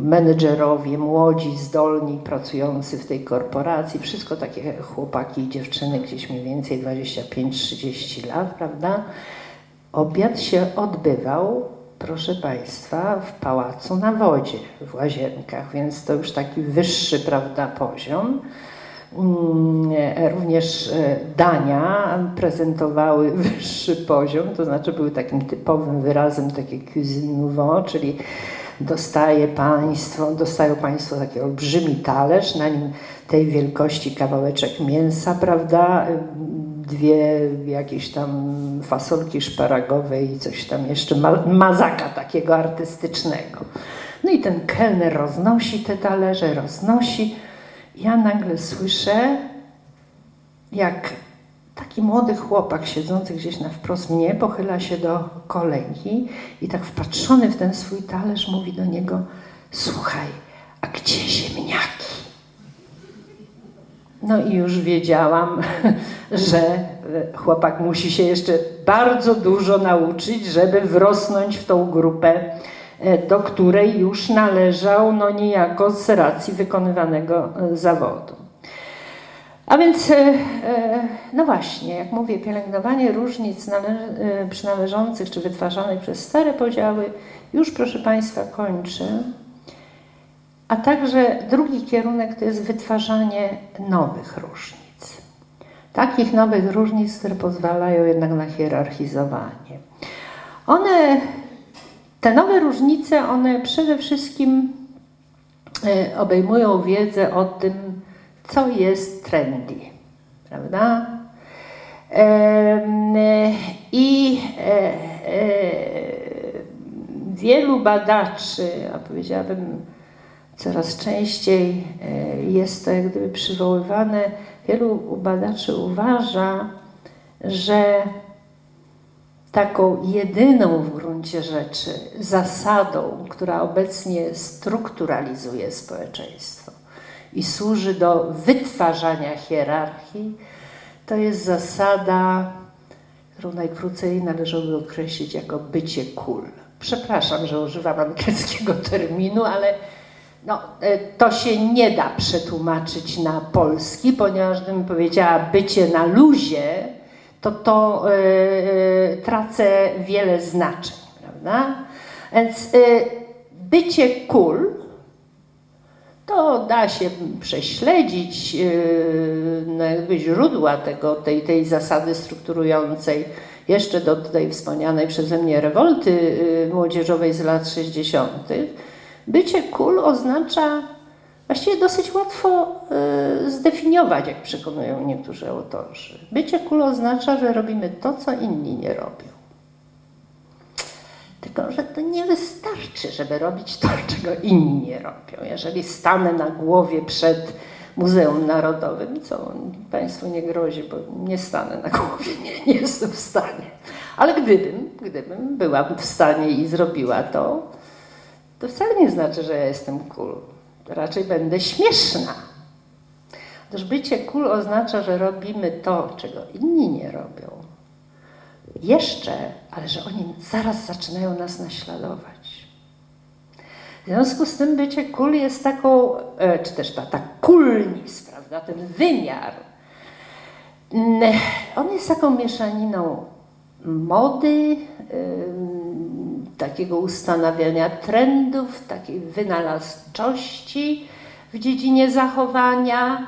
menedżerowie, młodzi, zdolni, pracujący w tej korporacji, wszystko takie chłopaki i dziewczyny, gdzieś mniej więcej 25-30 lat, prawda? Obiad się odbywał, proszę Państwa, w pałacu na wodzie, w łazienkach, więc to już taki wyższy, prawda, poziom. Mm, również e, dania prezentowały wyższy poziom, to znaczy były takim typowym wyrazem takie cuisine nouveau, czyli dostaje państwo, dostają Państwo taki olbrzymi talerz, na nim tej wielkości kawałeczek mięsa, prawda, dwie jakieś tam fasolki szparagowe i coś tam jeszcze, mazaka takiego artystycznego. No i ten kelner roznosi te talerze, roznosi, ja nagle słyszę, jak taki młody chłopak siedzący gdzieś na wprost mnie pochyla się do kolegi i tak wpatrzony w ten swój talerz mówi do niego: Słuchaj, a gdzie ziemniaki? No i już wiedziałam, że chłopak musi się jeszcze bardzo dużo nauczyć, żeby wrosnąć w tą grupę, e, do której już należał no niejako z racji wykonywanego e, zawodu. A więc, no właśnie, jak mówię, pielęgnowanie różnic przynależących czy wytwarzanych przez stare podziały, już proszę Państwa kończę. A także drugi kierunek to jest wytwarzanie nowych różnic. Takich nowych różnic, które pozwalają jednak na hierarchizowanie. One, te nowe różnice, one przede wszystkim e, obejmują wiedzę o tym, co jest trendy, prawda? I e, e, wielu badaczy, a powiedziałabym coraz częściej jest to jak gdyby przywoływane. Wielu badaczy uważa, że taką jedyną w gruncie rzeczy zasadą, która obecnie strukturalizuje społeczeństwo i służy do wytwarzania hierarchii, to jest zasada, którą najkrócej należałoby określić jako bycie kul. Przepraszam, że używam angielskiego terminu, ale no, e, to się nie da przetłumaczyć na polski, ponieważ gdybym powiedziała bycie na luzie, to to yy, tracę wiele znaczeń, prawda? Więc yy, bycie cool to da się prześledzić yy, no jakby źródła tego, tej, tej zasady strukturującej jeszcze do tej wspomnianej przeze mnie rewolty młodzieżowej z lat 60 Bycie cool oznacza właściwie dosyć łatwo y, zdefiniować, jak przekonują niektórzy autorzy. Bycie cool oznacza, że robimy to, co inni nie robią. Tylko, że to nie wystarczy, żeby robić to, czego inni nie robią. Jeżeli stanę na głowie przed Muzeum Narodowym, co Państwu nie grozi, bo nie stanę na głowie, nie, nie jestem w stanie. Ale gdybym, gdybym była w stanie i zrobiła to, to wcale nie znaczy, że ja jestem cool. Raczej będę śmieszna. Otóż bycie cool oznacza, że robimy to, czego inni nie robią. Jeszcze, ale że oni zaraz zaczynają nas naśladować. W związku z tym bycie cool jest taką, e, czy też ta, ta coolness, prawda, ten wymiar, on jest taką mieszaniną mody, takiego ustanawiania trendów, takiej wynalazczości w dziedzinie zachowania,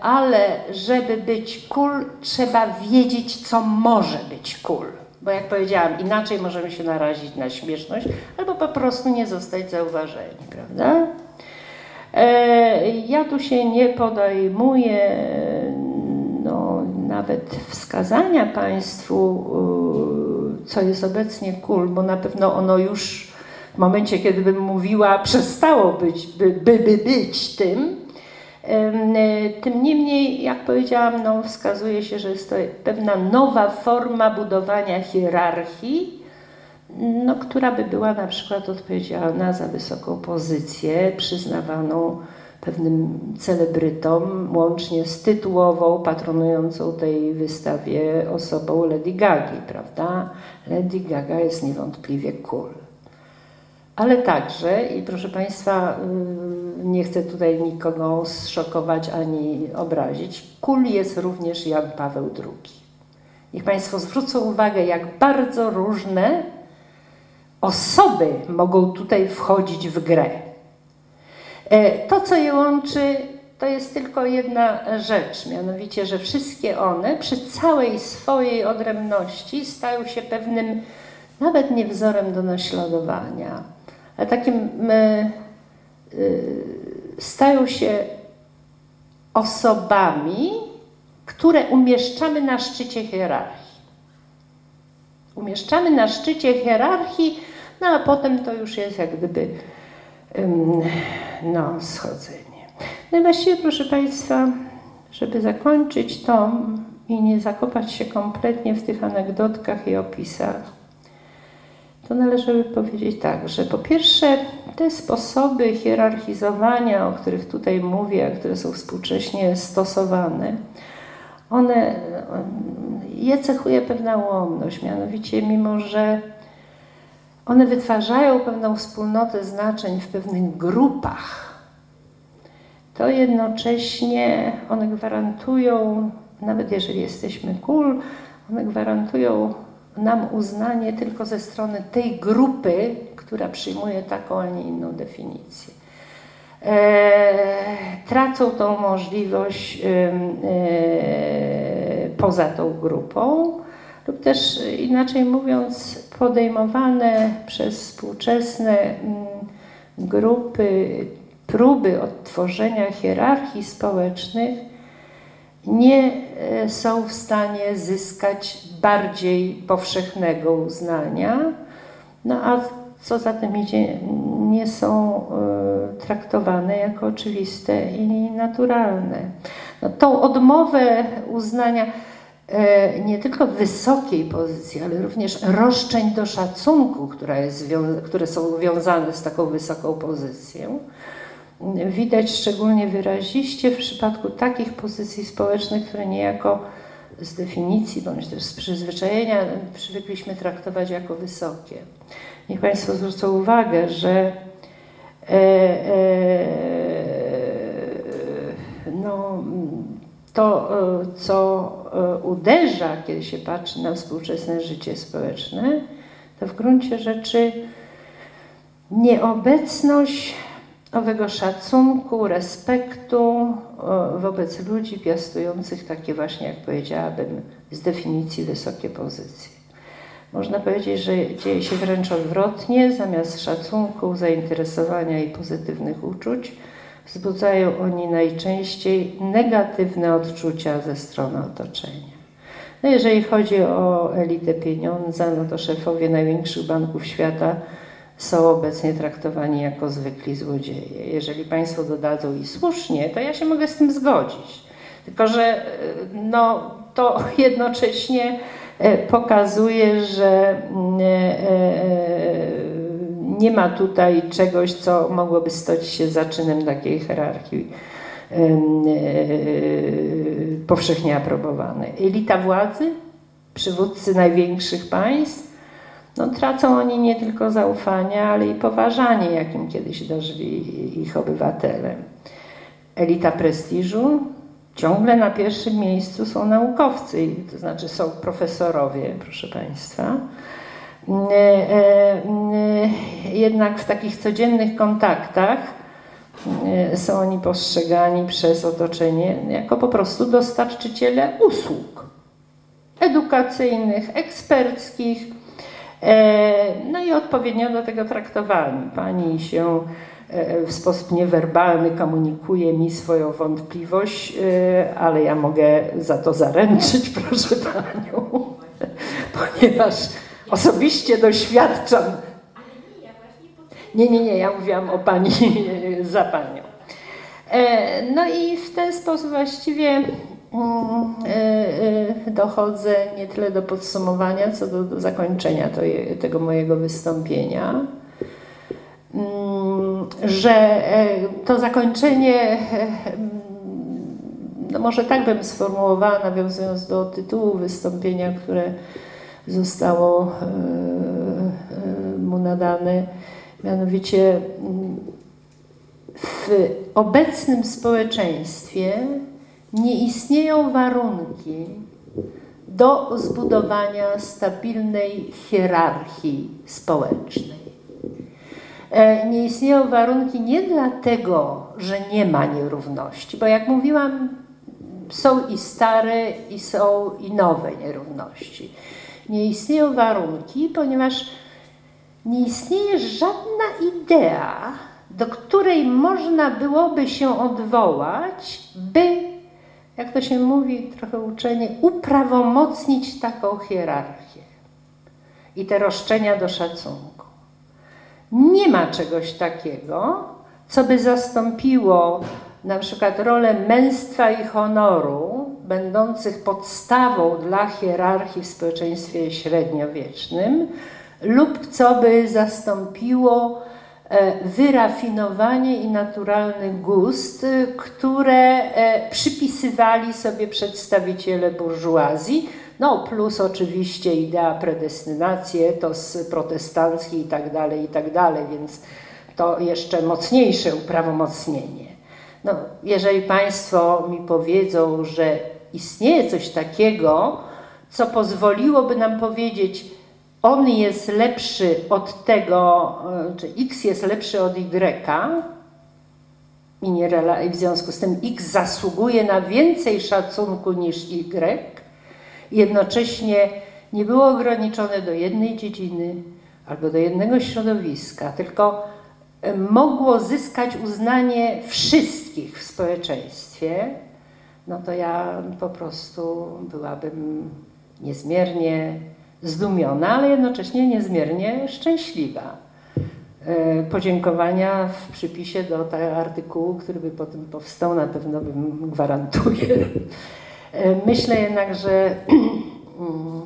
ale żeby być cool, trzeba wiedzieć, co może być cool. Bo jak powiedziałam, inaczej możemy się narazić na śmieszność, albo po prostu nie zostać zauważeni, prawda? E, ja tu się nie podejmuję no, nawet wskazania Państwu co jest obecnie kul, bo na pewno ono już w momencie, kiedy bym mówiła, przestało być, by, by, by być tym. Tym niemniej, jak powiedziałam, no, wskazuje się, że jest to pewna nowa forma budowania hierarchii, no, która by była na przykład odpowiedzialna za wysoką pozycję przyznawaną pewnym celebrytom, łącznie z tytułową, patronującą tej wystawie osobą Lady Gagi, prawda? Lady Gaga jest niewątpliwie cool. Ale także, i proszę Państwa, y, nie chcę tutaj nikogo zszokować ani obrazić, cool jest również Jan Paweł II. Niech Państwo zwrócą uwagę, jak bardzo różne osoby mogą tutaj wchodzić w grę. E, to, co je łączy, to jest tylko jedna rzecz, mianowicie, że wszystkie one przy całej swojej odrębności stają się pewnym, nawet nie wzorem do naśladowania, ale takim e, stają się osobami, które umieszczamy na szczycie hierarchii. Umieszczamy na szczycie hierarchii, no a potem to już jest jak gdyby no, schodzenie. No i właściwie, proszę Państwa, żeby zakończyć to i nie zakopać się kompletnie w tych anegdotkach i opisach, to należy powiedzieć tak, że po pierwsze te sposoby hierarchizowania, o których tutaj mówię, które są współcześnie stosowane, one je cechuje pewna ułomność, mianowicie mimo, że one wytwarzają pewną wspólnotę znaczeń w pewnych grupach, to jednocześnie one gwarantują, nawet jeżeli jesteśmy kul, one gwarantują nam uznanie tylko ze strony tej grupy, która przyjmuje taką, a nie inną definicję. E, tracą tą możliwość e, poza tą grupą, lub też inaczej mówiąc, podejmowane przez współczesne grupy próby odtworzenia hierarchii społecznych nie e, są w stanie zyskać bardziej powszechnego uznania, no a co za tym idzie, nie są e, traktowane jako oczywiste i naturalne. No, tą odmowę uznania e, nie tylko wysokiej pozycji, ale również roszczeń do szacunku, jest, które są wiązane z taką wysoką pozycją, widać szczególnie wyraziście w przypadku takich pozycji społecznych, które niejako z definicji bądź też z przyzwyczajenia przywykliśmy traktować jako wysokie. Niech Państwo zwrócą uwagę, że e, e, no, to, e, co e, uderza, kiedy się patrzy na współczesne życie społeczne, to w gruncie rzeczy nieobecność owego szacunku, respektu e, wobec ludzi piastujących takie właśnie, jak powiedziałabym, z definicji wysokie pozycje. Można powiedzieć, że dzieje się wręcz odwrotnie, zamiast szacunku, zainteresowania i pozytywnych uczuć, wzbudzają oni najczęściej negatywne odczucia ze strony otoczenia. No jeżeli chodzi o elitę pieniądza, no to szefowie największych banków świata są obecnie traktowani jako zwykli złodzieje. Jeżeli Państwo dodadzą i słusznie, to ja się mogę z tym zgodzić. Tylko, że no, to jednocześnie pokazuje, że mm, e, nie ma tutaj czegoś, co mogłoby stać się zaczynem takiej hierarchii powszechnie aprobowanej. Elita władzy, przywódcy największych państw, no, tracą oni nie tylko zaufanie, ale i poważanie, jakim kiedyś dożyli ich obywatele. Elita prestiżu, ciągle na pierwszym miejscu są naukowcy, to znaczy są profesorowie, proszę Państwa. E, e, jednak w takich codziennych kontaktach e, są oni postrzegani przez otoczenie jako po prostu dostarczyciele usług edukacyjnych, eksperckich, no i odpowiednio do tego traktowani. Pani się w sposób niewerbalny komunikuje mi swoją wątpliwość, e, ale ja mogę za to zaręczyć, proszę panią, ponieważ osobiście doświadczam. Nie, nie, nie, ja mówiłam o pani za panią. No i w ten sposób właściwie Mm, e, e, dochodzę nie tyle do podsumowania, co do, do zakończenia tego mojego wystąpienia. Mm, że e, to zakończenie, no może tak bym sformułowała, nawiązując do tytułu wystąpienia, które zostało mu nadane, mianowicie mm, w obecnym społeczeństwie nie istnieją warunki do zbudowania stabilnej hierarchii społecznej. E, nie istnieją warunki nie dlatego, że nie ma nierówności, bo jak mówiłam, są i stare, i są i nowe nierówności. Nie istnieją warunki, ponieważ nie istnieje żadna idea, do której można byłoby się odwołać, by jak to się mówi, trochę uczenie, uprawomocnić taką hierarchię i te roszczenia do szacunku. Nie ma czegoś takiego, co by zastąpiło na przykład rolę męstwa i honoru, będących podstawą dla hierarchii w społeczeństwie średniowiecznym, lub co by zastąpiło E, wyrafinowanie i naturalny gust, które e, przypisywali sobie przedstawiciele burżuazji, No plus oczywiście idea predestynacji, etos protestancki i tak dalej, i tak dalej, więc to jeszcze mocniejsze uprawomocnienie. No, jeżeli Państwo mi powiedzą, że istnieje coś takiego, co pozwoliłoby nam powiedzieć, on jest lepszy od tego, czy X jest lepszy od Y, i w związku z tym X zasługuje na więcej szacunku niż Y, jednocześnie nie było ograniczone do jednej dziedziny albo do jednego środowiska, tylko e, mogło zyskać uznanie wszystkich w społeczeństwie, no to ja po prostu byłabym niezmiernie zdumiona, ale jednocześnie niezmiernie szczęśliwa. E, podziękowania w przypisie do tego artykułu, który by potem powstał, na pewno bym gwarantuję. E, myślę jednak, że mm,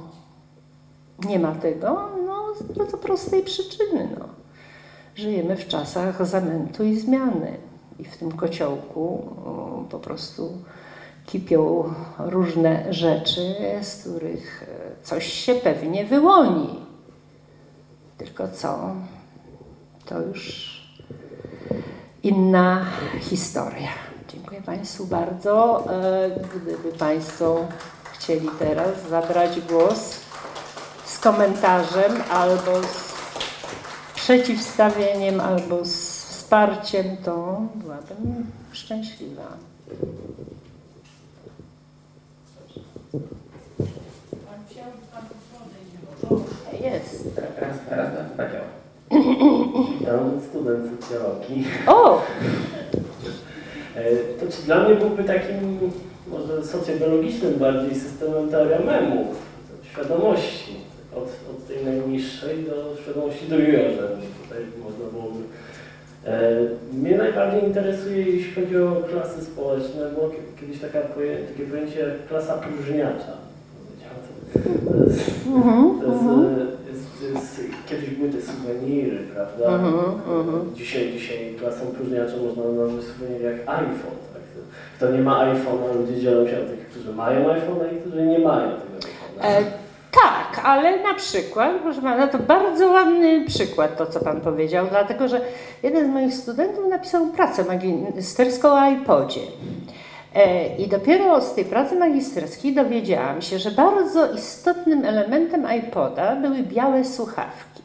nie ma tego no, z bardzo prostej przyczyny. No. Żyjemy w czasach zamętu i zmiany. I w tym kociołku po prostu kipią różne rzeczy, z których e, coś się pewnie wyłoni. Tylko co? To już inna historia. Dziękuję Państwu bardzo. E, gdyby Państwo chcieli teraz zabrać głos z komentarzem albo z przeciwstawieniem, albo z wsparciem, to byłabym szczęśliwa. Jest. Raz, raz, raz, Witam, student socjologii. O! E, dla mnie byłby takim może socjobiologicznym bardziej systemem teoria memów, świadomości, od, od tej najniższej do świadomości rzędu. Tutaj można byłoby e, mnie najbardziej interesuje, jeśli chodzi o klasy społeczne, było kiedyś taka poje, takie pojęcie jak klasa próżniacza. To jest, to jest, mhm jest, jest, kiedyś były te suweniry, prawda? Uh -huh. Dzisiaj, dzisiaj klasą próżniaczą można nazwać suwenir jak iPhone. Kto nie ma iPhone'a, ludzie dzielą się na tych, którzy mają iPhone'a i którzy nie mają tego iPhone'a. E, tak, ale na przykład, proszę pana, to bardzo ładny przykład to, co pan powiedział, dlatego że jeden z moich studentów napisał pracę magisterską o iPodzie. E, I dopiero z tej pracy magisterskiej dowiedziałam się, że bardzo istotnym elementem iPoda były białe słuchawki.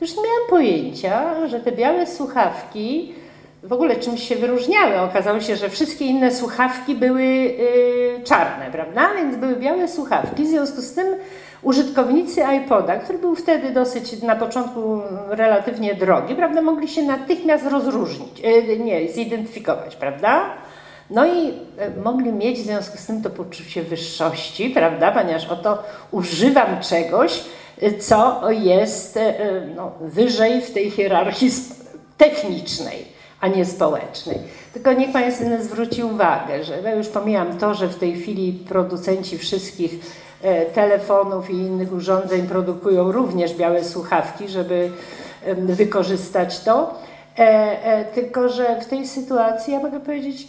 Już nie miałam pojęcia, że te białe słuchawki w ogóle czymś się wyróżniały. Okazało się, że wszystkie inne słuchawki były yy, czarne, prawda? Więc były białe słuchawki. W związku z tym użytkownicy iPoda, który był wtedy dosyć na początku relatywnie drogi, prawda, mogli się natychmiast rozróżnić, yy, nie, zidentyfikować, prawda? No i e, mogli mieć w związku z tym to poczucie wyższości, prawda, ponieważ oto używam czegoś, co jest no, wyżej w tej hierarchii technicznej, a nie społecznej. Tylko niech Pan zwróci uwagę, że ja już pomijam to, że w tej chwili producenci wszystkich telefonów i innych urządzeń produkują również białe słuchawki, żeby wykorzystać to. Tylko, że w tej sytuacji ja mogę powiedzieć,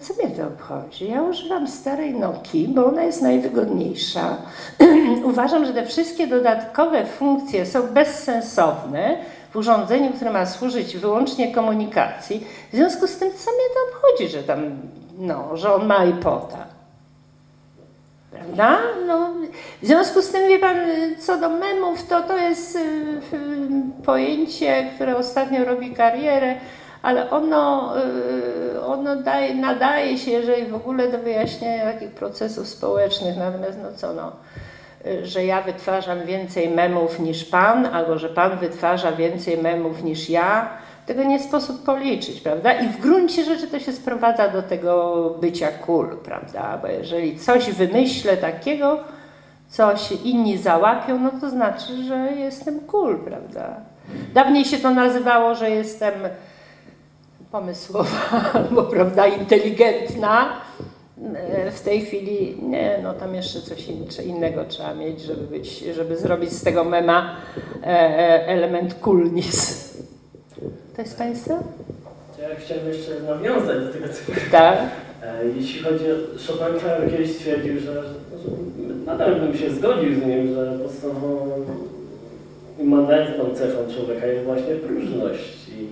co mnie to obchodzi? Ja używam starej Nokii, bo ona jest najwygodniejsza. Uważam, że te wszystkie dodatkowe funkcje są bezsensowne w urządzeniu, które ma służyć wyłącznie komunikacji. W związku z tym, co mnie to obchodzi, że tam, no, że on ma iPoda? Prawda? No, w związku z tym, wie pan, co do memów, to to jest y, pojęcie, które ostatnio robi karierę ale ono, y, ono daje, nadaje się, jeżeli w ogóle do wyjaśnienia takich procesów społecznych, natomiast no co no, że ja wytwarzam więcej memów niż pan, albo że pan wytwarza więcej memów niż ja, tego nie sposób policzyć, prawda? I w gruncie rzeczy to się sprowadza do tego bycia cool, prawda? Bo jeżeli coś wymyślę takiego, coś inni załapią, no to znaczy, że jestem cool, prawda? Dawniej się to nazywało, że jestem pomysłowa albo prawda, inteligentna. W tej chwili nie, no tam jeszcze coś innego trzeba mieć, żeby, być, żeby zrobić z tego mema e, e, element kulnis. To jest Państwo? Ja chciałem jeszcze nawiązać do tego, co tak. E, Jeśli chodzi o Chopin, kiedyś stwierdził, że, że nadal bym się zgodził z nim, że podstawową immanentną cechą człowieka jest właśnie próżność i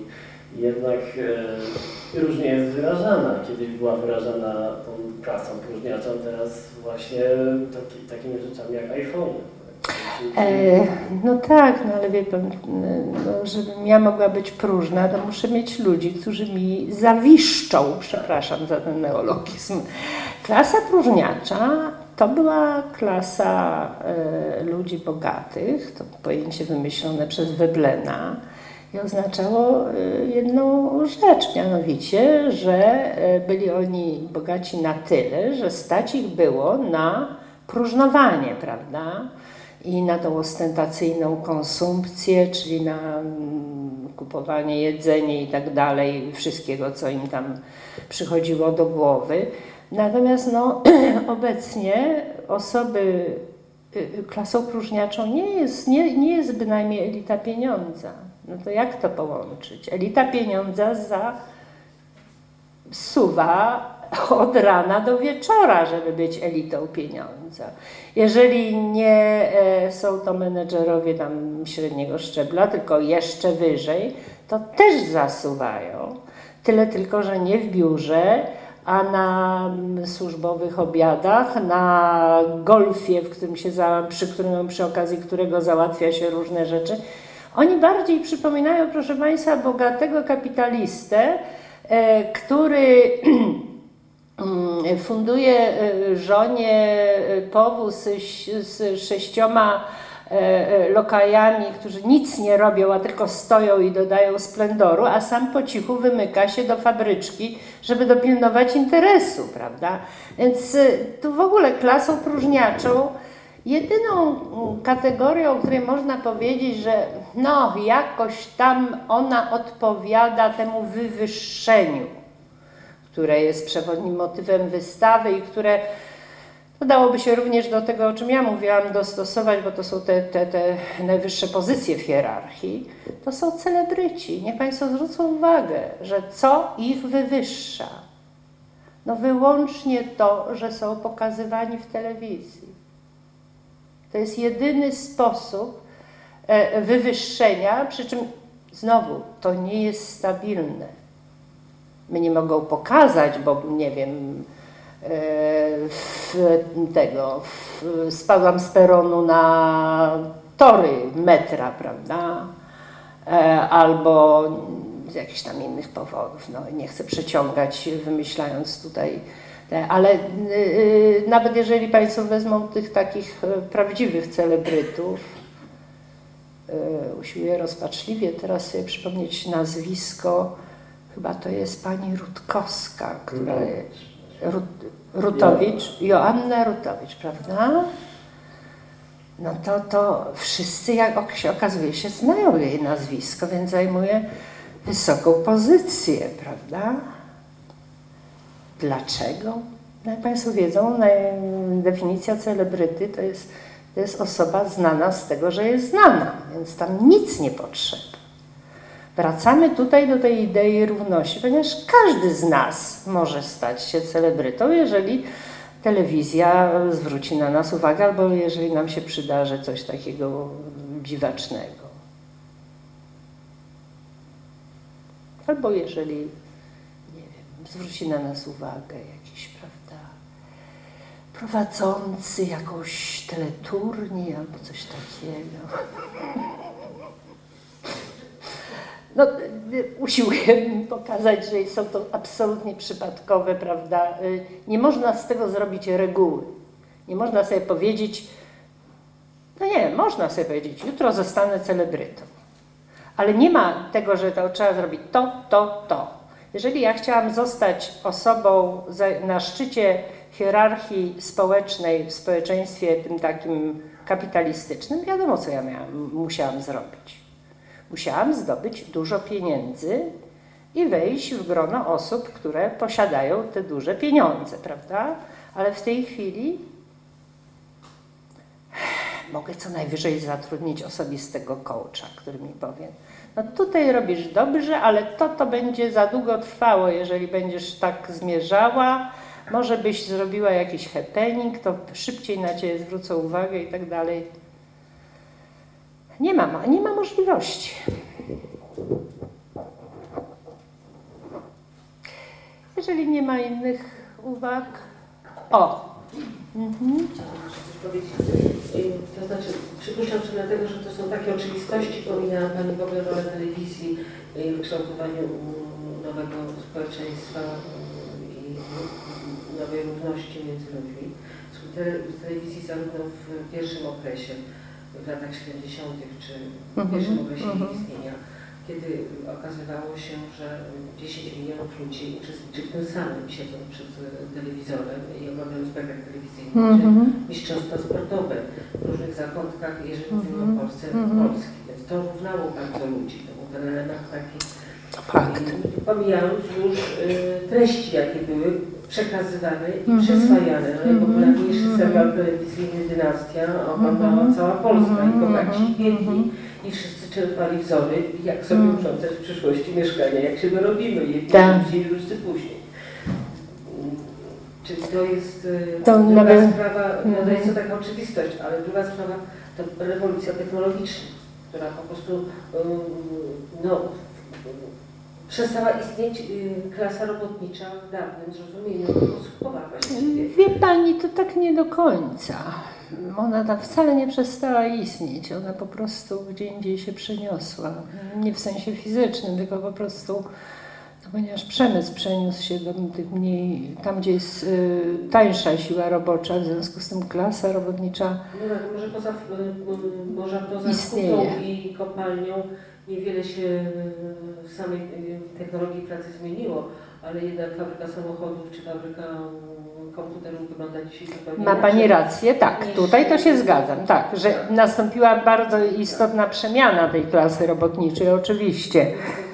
jednak e, różnie jest wyrażana. Kiedyś była wyrażana tą pracą próżniaczą, teraz właśnie taki, takimi rzeczami jak iPhone. E, no tak, no ale wie pan, no, żebym ja mogła być próżna, to muszę mieć ludzi, którzy mi zawiszczą, przepraszam za ten neologizm. Klasa próżniacza to była klasa e, ludzi bogatych, to pojęcie wymyślone przez Weblena i oznaczało e, jedną rzecz, mianowicie, że e, byli oni bogaci na tyle, że stać ich było na próżnowanie, prawda? i na tą ostentacyjną konsumpcję, czyli na mm, kupowanie, jedzenie i tak dalej, wszystkiego, co im tam przychodziło do głowy. Natomiast no, obecnie osoby y, y, klasą próżniaczą nie jest, nie, nie jest bynajmniej elita pieniądza. No to jak to połączyć? Elita pieniądza za suwa od rana do wieczora, żeby być elitą pieniądza. Jeżeli nie e, są to menedżerowie tam średniego szczebla, tylko jeszcze wyżej, to też zasuwają. Tyle tylko, że nie w biurze, a na służbowych obiadach, na golfie, w którym się za, przy, którym, przy okazji którego załatwia się różne rzeczy. Oni bardziej przypominają, proszę Państwa, bogatego kapitalistę, e, który Mm, funduje e, żonie e, powóz z sześcioma lokajami, którzy nic nie robią, a tylko stoją i dodają splendoru, a sam po cichu wymyka się do fabryczki, żeby dopilnować interesu, prawda? Więc tu w ogóle klasą próżniaczą, jedyną mm, kategorią, o której można powiedzieć, że no jakoś tam ona odpowiada temu wywyższeniu które jest przewodnim motywem wystawy i które no, dałoby się również do tego, o czym ja mówiłam, dostosować, bo to są te, te, te najwyższe pozycje w hierarchii, to są celebryci. Niech Państwo zwrócą uwagę, że co ich wywyższa? No wyłącznie to, że są pokazywani w telewizji. To jest jedyny sposób e, wywyższenia, przy czym znowu to nie jest stabilne mnie nie mogą pokazać, bo nie wiem, e, tego, spadłam z peronu na tory metra, prawda? E, albo z jakichś tam innych powodów. No, nie chcę przeciągać, wymyślając tutaj. Ale y, y, nawet jeżeli Państwo wezmą tych takich e, prawdziwych celebrytów, y, usiłuję rozpaczliwie teraz sobie przypomnieć nazwisko, chyba to jest pani Rutkowska, która Rut, Rutowicz, Joanna Rutowicz, prawda? No to, to wszyscy, jak się okazuje się, znają jej nazwisko, więc zajmuje wysoką pozycję, prawda? Dlaczego? No jak Państwo wiedzą, definicja celebryty to jest, to jest osoba znana z tego, że jest znana, więc tam nic nie potrzeba. Wracamy tutaj do tej idei równości, ponieważ każdy z nas może stać się celebrytą, jeżeli telewizja zwróci na nas uwagę, albo jeżeli nam się przydarzy coś takiego dziwacznego. Albo jeżeli, zwróci na nas uwagę jakiś, prawda, prowadzący jakąś teleturnię albo coś takiego. no, usiłuję pokazać, że są to absolutnie przypadkowe, prawda? Nie można z tego zrobić reguły. Nie można sobie powiedzieć, no nie, można sobie powiedzieć, jutro zostanę celebrytą. Ale nie ma tego, że to trzeba zrobić to, to, to. Jeżeli ja chciałam zostać osobą na szczycie hierarchii społecznej w społeczeństwie tym takim kapitalistycznym, wiadomo, co ja miałam, musiałam zrobić. Musiałam zdobyć dużo pieniędzy i wejść w grono osób, które posiadają te duże pieniądze, prawda? Ale w tej chwili mogę co najwyżej zatrudnić osobistego coacha, który mi powie, no tutaj robisz dobrze, ale to to będzie za długo trwało, jeżeli będziesz tak zmierzała, Może byś zrobiła jakiś happening, to szybciej na ciebie zwrócą uwagę i tak dalej. Nie ma, nie ma możliwości. Jeżeli nie ma innych uwag. O! Mhm. To znaczy, przypuszczam, że dlatego, że to są takie oczywistości, pominęła Pani w ogóle rolę telewizji y, w kształtowaniu nowego społeczeństwa y, i nowej równości między ludźmi. W tele- w telewizji zarówno w pierwszym okresie, w latach 70. czy w Mhm, pierwszym okresie mhm. istnienia, kiedy okazywało się, że 10 milionów ludzi uczestniczy w tym samym, siedzą przed telewizorem i oglądają spektakl telewizyjny, czy Mhm. mistrzostwa sportowe w różnych zakątkach, jeżeli mówimy Mhm. o Polsce, Mhm. Polski. Więc to równało bardzo ludzi. To był ten element taki, Fakt. pomijając już y, treści, jakie były przekazywane i Mhm. przyswajane. No, Mhm. Najpopularniejszy Mhm. serial telewizyjny Dynastia oglądała Mhm. cała Polska i Mhm. bogaci i biedni. Mhm. I wszyscy czerpali wzory, jak sobie Mhm. urządzać w przyszłości mieszkania, jak się wyrobimy, jedni Tak. później, drudzy później. Mm, Czyli to jest y, To druga nawet- sprawa, no to Mhm. jest to taka oczywistość, ale druga sprawa to rewolucja technologiczna, która po prostu y, no, przestała istnieć y, klasa robotnicza w dawnym zrozumieniu słowa właściwie. Wie pani, to tak nie do końca. Ona tam wcale nie przestała istnieć. Ona po prostu gdzie indziej się przeniosła. Nie w sensie fizycznym, tylko po prostu, no ponieważ przemysł przeniósł się do tych mniej, tam gdzie jest y, tańsza siła robocza, w związku z tym klasa robotnicza No tak, może poza, y, może poza Istnieje. i kopalnią niewiele się y, w samej y, technologii pracy zmieniło, ale jednak fabryka samochodów czy fabryka komputerów wygląda dzisiaj zupełnie Ma Pani rację, tak, tutaj to się zgadzam, tak, że nastąpiła bardzo istotna przemiana tej klasy robotniczej, oczywiście.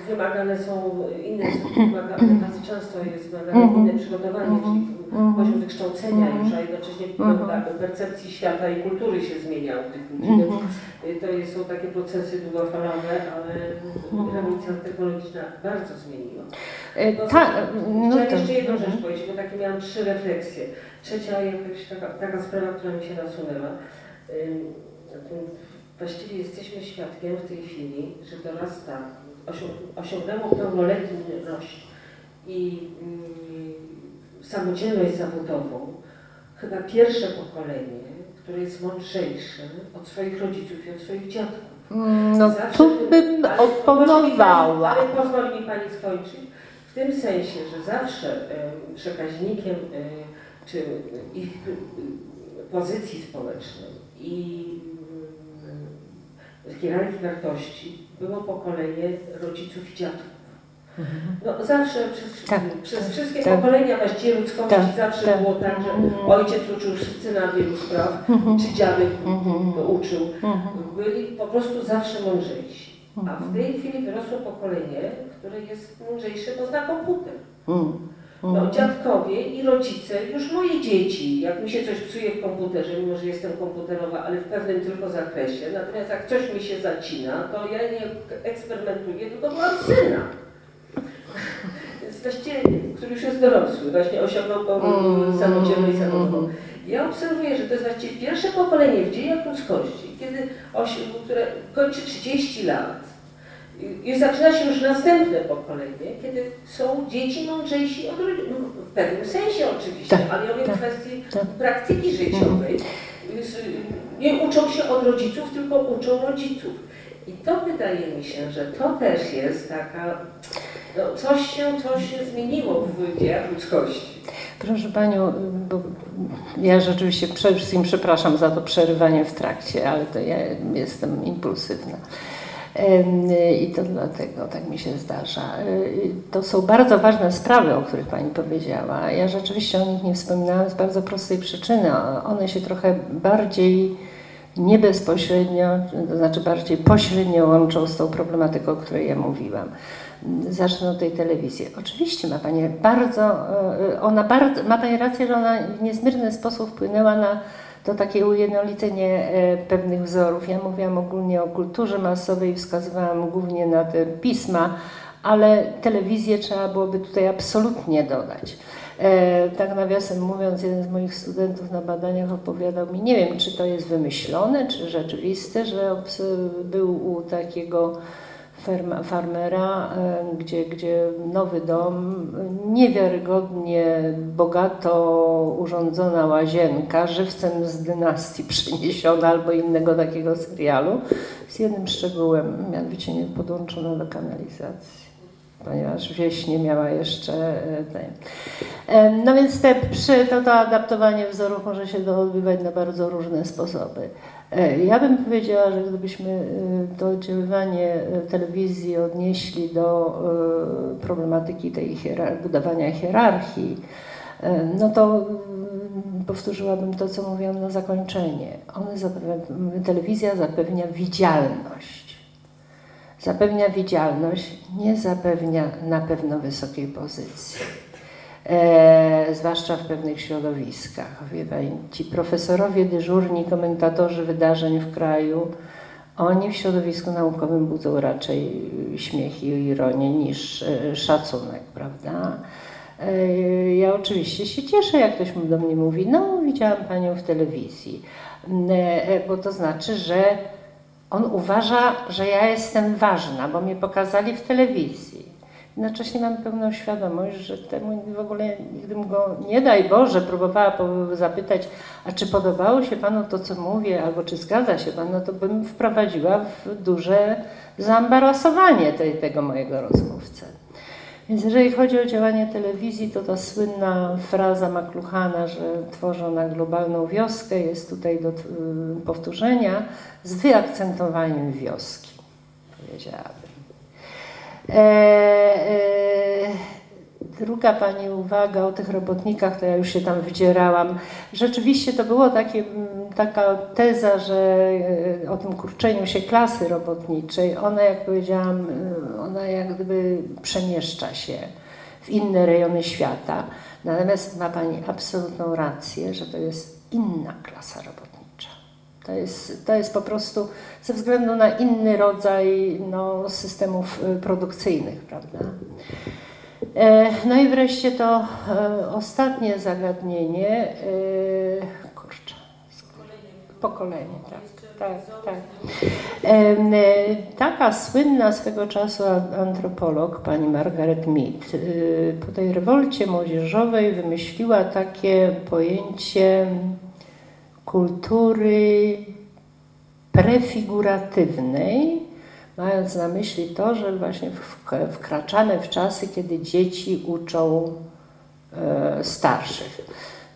Wymagane są inne, wymagane, bardzo często jest wymagane Mhm. inne przygotowanie, czyli Mhm. poziom wykształcenia Mhm. już, a jednocześnie Mhm. tak, percepcji świata i kultury się zmieniał u tych ludzi. Mhm. Więc y, to są takie procesy długofalowe, ale Mhm. rewolucja technologiczna bardzo zmieniła. E, No, Ta, no Chciałam to, jeszcze jedną mhm. rzecz powiedzieć, bo takie miałam trzy refleksje. Trzecia jakaś taka, taka sprawa, która mi się nasunęła. Właściwie jesteśmy świadkiem w tej chwili, że dorasta, osią- osiągnęło pełnoletność i ym, samodzielność zawodową chyba pierwsze pokolenie, które jest mądrzejsze od swoich rodziców i od swoich dziadków. Mm, No Zawsze tu bym ale oponowała. Ale pozwoli mi Pani skończyć. W tym sensie, że zawsze em, przekaźnikiem em, czy ich em, pozycji społecznej i hierarchii wartości było pokolenie rodziców i dziadków. No, zawsze przez, Tak, przez tak, wszystkie tak. pokolenia właściwie ludzkości Tak, zawsze tak. było tak, że Mhm. ojciec uczył syna wielu spraw, Mhm. czy dziadek Mhm. uczył Mhm. byli po prostu zawsze mądrzejsi. A w Mhm. tej chwili wyrosło pokolenie, które jest mądrzejsze, bo zna komputer. No, dziadkowie i rodzice, już moje dzieci, jak mi się coś psuje w komputerze, mimo że jestem komputerowa, ale w pewnym tylko zakresie, natomiast jak coś mi się zacina, to ja nie eksperymentuję, tylko mam syna. Właściwie, który już jest dorosły, właśnie osiągnął Mm, zawodową. mm. Ja obserwuję, że to jest właściwie pierwsze pokolenie w dziejach ludzkości, kiedy które kończy 30 lat i, zaczyna się już następne pokolenie, kiedy są dzieci mądrzejsi od rodziców. No, w pewnym sensie oczywiście, Tak, ale ja mówię tak, w kwestii tak. praktyki życiowej. Jest, y, Nie uczą się od rodziców, tylko uczą rodziców. I to wydaje mi się, że to też jest taka, no coś się, coś się zmieniło w dziejach ludzkości. Proszę Panią, bo ja rzeczywiście przede wszystkim przepraszam za to przerywanie w trakcie, ale to ja jestem impulsywna. I to dlatego tak mi się zdarza. Y, To są bardzo ważne sprawy, o których Pani powiedziała. Ja rzeczywiście o nich nie wspominałam z bardzo prostej przyczyny. One się trochę bardziej nie bezpośrednio, to znaczy bardziej pośrednio łączą z tą problematyką, o której ja mówiłam. Zacznę od tej telewizji. Oczywiście ma Pani bardzo, e, ona bardzo, ma Pani rację, że ona w niezmierny sposób wpłynęła na to takie ujednolicenie e, pewnych wzorów. Ja mówiłam ogólnie o kulturze masowej, wskazywałam głównie na te pisma, ale telewizję trzeba byłoby tutaj absolutnie dodać. E, tak nawiasem mówiąc, jeden z moich studentów na badaniach opowiadał mi, nie wiem czy to jest wymyślone, czy rzeczywiste, że był u takiego farmera, e, gdzie, gdzie nowy dom, niewiarygodnie bogato urządzona łazienka, żywcem z dynastii przeniesiona albo innego takiego serialu, z jednym szczegółem, mianowicie nie podłączono do kanalizacji ponieważ wieś nie miała jeszcze e, tej. No więc te, to, to adaptowanie wzorów może się odbywać na bardzo różne sposoby. E, ja bym powiedziała, że gdybyśmy e, to oddziaływanie telewizji odnieśli do problematyki tej hierar budowania hierarchii, no to powtórzyłabym to, co mówiłam na zakończenie. One zapewnia, telewizja zapewnia widzialność Zapewnia widzialność, nie zapewnia na pewno wysokiej pozycji. E, zwłaszcza w pewnych środowiskach. Wie pani, ci profesorowie, dyżurni, komentatorzy wydarzeń w kraju, oni w środowisku naukowym budzą raczej śmiech i ironię niż e, szacunek, prawda? E, ja oczywiście się cieszę, jak ktoś do mnie mówi, no widziałam panią w telewizji, e, bo to znaczy, że on uważa, że ja jestem ważna, bo mnie pokazali w telewizji. Jednocześnie mam pełną świadomość, że temu w ogóle nigdy go, nie daj Boże, próbowała zapytać, a czy podobało się Panu to, co mówię, albo czy zgadza się Pan, no to bym wprowadziła w duże zaambarasowanie tej, tego mojego rozmówcę. Więc jeżeli chodzi o działanie telewizji, to ta słynna fraza McLuhana, że tworzą na globalną wioskę, jest tutaj do y, powtórzenia z wyakcentowaniem wioski, powiedziałabym. E, e, druga Pani uwaga o tych robotnikach, to ja już się tam wydzierałam. Rzeczywiście to takie, taka teza, że e, o tym kurczeniu się klasy robotniczej, ona jak powiedziałam, ona jak gdyby przemieszcza się w inne rejony świata. Natomiast ma Pani absolutną rację, że to jest inna klasa robotnicza. To jest, to jest po prostu ze względu na inny rodzaj no, systemów e, produkcyjnych, prawda? E, no i wreszcie to e, ostatnie zagadnienie. E, kurczę. Pokolenie, tak. Tak, tak. Taka słynna swego czasu antropolog, pani Margaret Mead, po tej rewolcie młodzieżowej wymyśliła takie pojęcie kultury prefiguratywnej, mając na myśli to, że właśnie wkraczamy w czasy, kiedy dzieci uczą e, starszych.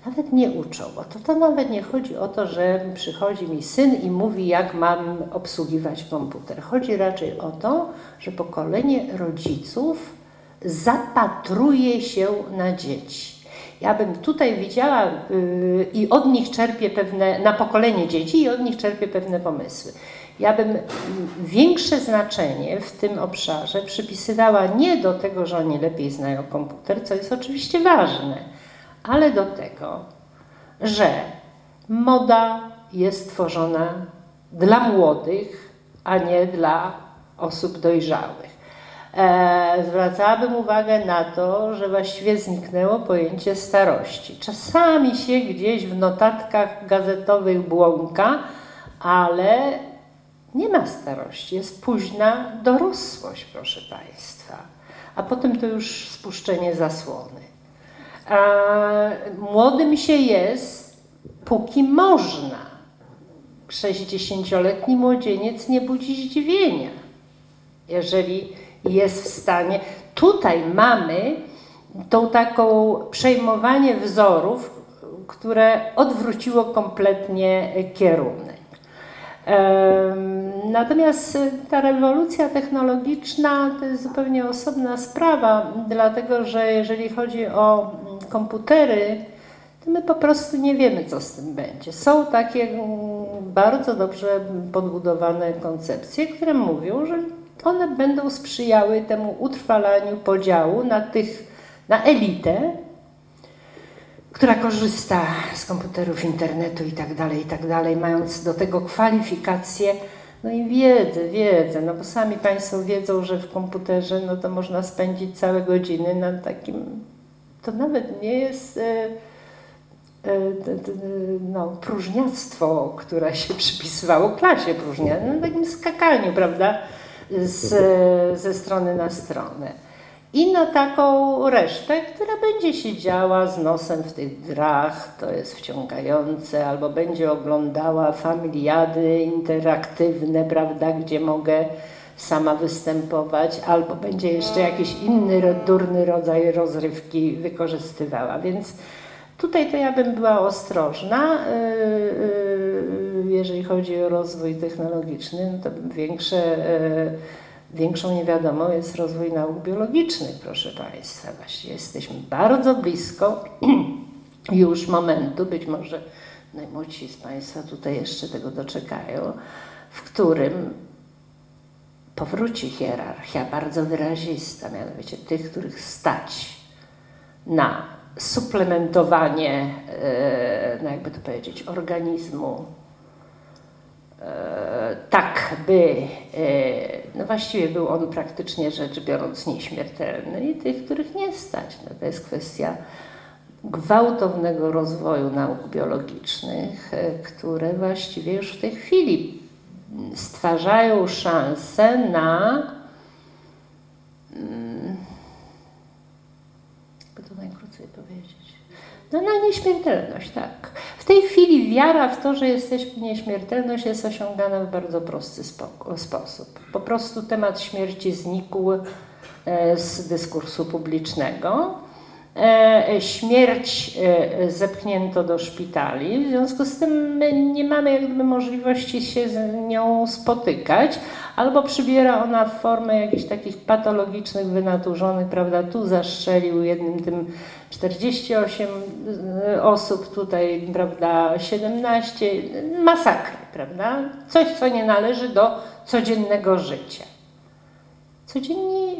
Nawet nie uczą, bo to, to nawet nie chodzi o to, że przychodzi mi syn i mówi, jak mam obsługiwać komputer. Chodzi raczej o to, że pokolenie rodziców zapatruje się na dzieci. Ja bym tutaj widziała yy, i od nich czerpię pewne, na pokolenie dzieci, i od nich czerpię pewne pomysły ja bym większe znaczenie w tym obszarze przypisywała nie do tego, że oni lepiej znają komputer, co jest oczywiście ważne, ale do tego, że moda jest tworzona dla młodych, a nie dla osób dojrzałych. E, zwracałabym uwagę na to, że właściwie zniknęło pojęcie starości. Czasami się gdzieś w notatkach gazetowych błąka, ale nie ma starości, jest późna dorosłość, proszę Państwa. A potem to już spuszczenie zasłony. A młodym się jest, póki można. 60-letni młodzieniec nie budzi zdziwienia, jeżeli jest w stanie. Tutaj mamy tą taką przejmowanie wzorów, które odwróciło kompletnie kierunek. Natomiast ta rewolucja technologiczna to jest zupełnie osobna sprawa, dlatego że jeżeli chodzi o komputery, to my po prostu nie wiemy, co z tym będzie. Są takie bardzo dobrze podbudowane koncepcje, które mówią, że one będą sprzyjały temu utrwalaniu podziału na tych, na elitę, która korzysta z komputerów, internetu i tak dalej, i tak dalej, mając do tego kwalifikacje, no i wiedzę, wiedzę, no bo sami Państwo wiedzą, że w komputerze no to można spędzić całe godziny na takim to nawet nie jest e, e, no, próżniactwo, które się przypisywało klasie próżnia, no, takim skakaniu, prawda, z, ze strony na stronę. I na taką resztę, która będzie siedziała z nosem w tych grach, to jest wciągające, albo będzie oglądała familiady interaktywne, prawda, gdzie mogę sama występować, albo będzie jeszcze jakiś inny durny rodzaj rozrywki wykorzystywała. Więc tutaj to ja bym była ostrożna, yy, yy, jeżeli chodzi o rozwój technologiczny, no to większe, yy, większą niewiadomą jest rozwój nauk biologicznych, proszę Państwa. Właściwie jesteśmy bardzo blisko już momentu, być może najmłodsi z Państwa tutaj jeszcze tego doczekają, w którym powróci hierarchia bardzo wyrazista, mianowicie tych, których stać na suplementowanie, e, no jakby to powiedzieć, organizmu, e, tak by, e, no właściwie był on praktycznie rzecz biorąc nieśmiertelny i tych, których nie stać. No to jest kwestia gwałtownego rozwoju nauk biologicznych, e, które właściwie już w tej chwili stwarzają szansę na mm, jakby to najkrócej powiedzieć. No na nieśmiertelność, tak. W tej chwili wiara w to, że jesteśmy nieśmiertelność jest osiągana w bardzo prosty spoko- sposób. Po prostu temat śmierci znikł e, z dyskursu publicznego. E, Śmierć e, zepchnięto do szpitali, w związku z tym my nie mamy jakby możliwości się z nią spotykać, albo przybiera ona formę jakichś takich patologicznych, wynaturzonych, prawda, tu zastrzelił jednym tym 48 osób, tutaj, prawda, 17, masakry, prawda, coś, co nie należy do codziennego życia. Codzienni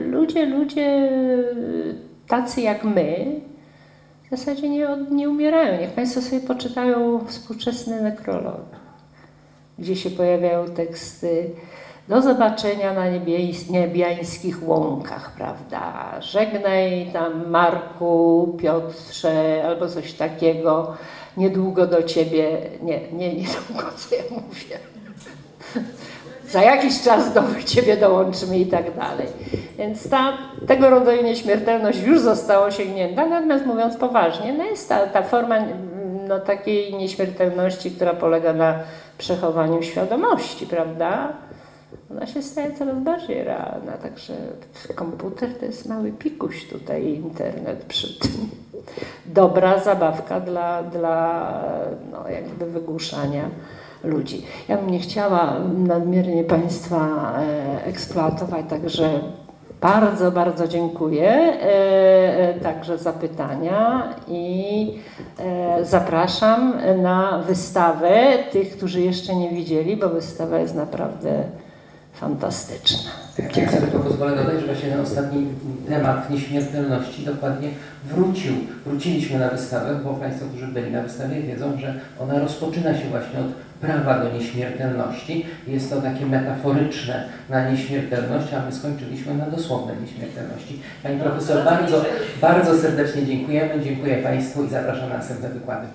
ludzie, ludzie tacy jak my, w zasadzie nie, nie umierają. Niech Państwo sobie poczytają współczesne nekrologi, gdzie się pojawiają teksty do zobaczenia na niebiańskich łąkach, prawda? Żegnaj tam Marku, Piotrze, albo coś takiego. Niedługo do ciebie, nie, nie, niedługo, co ja mówię. Za jakiś czas do ciebie dołączymy i tak dalej. Więc ta, tego rodzaju nieśmiertelność już została osiągnięta, natomiast mówiąc poważnie, no jest ta, ta forma no, takiej nieśmiertelności, która polega na przechowaniu świadomości, prawda? Ona się staje coraz bardziej realna, także komputer to jest mały pikuś tutaj, internet przy tym. Dobra zabawka dla, dla no, jakby wygłuszania ludzi. Ja bym nie chciała nadmiernie Państwa e, eksploatować, także bardzo, bardzo dziękuję e, e, także za pytania i zapraszam na wystawę tych, którzy jeszcze nie widzieli, bo wystawa jest naprawdę fantastyczna. Ja sobie to pozwolę dodać, że właśnie ten ostatni temat nieśmiertelności dokładnie wrócił. Wróciliśmy na wystawę, bo Państwo, którzy byli na wystawie wiedzą, że ona rozpoczyna się właśnie od prawa do nieśmiertelności. Jest to takie metaforyczne na nieśmiertelność, a my skończyliśmy na dosłownej nieśmiertelności. Pani profesor, bardzo, bardzo serdecznie dziękujemy. Dziękuję Państwu i zapraszam na następne wykłady.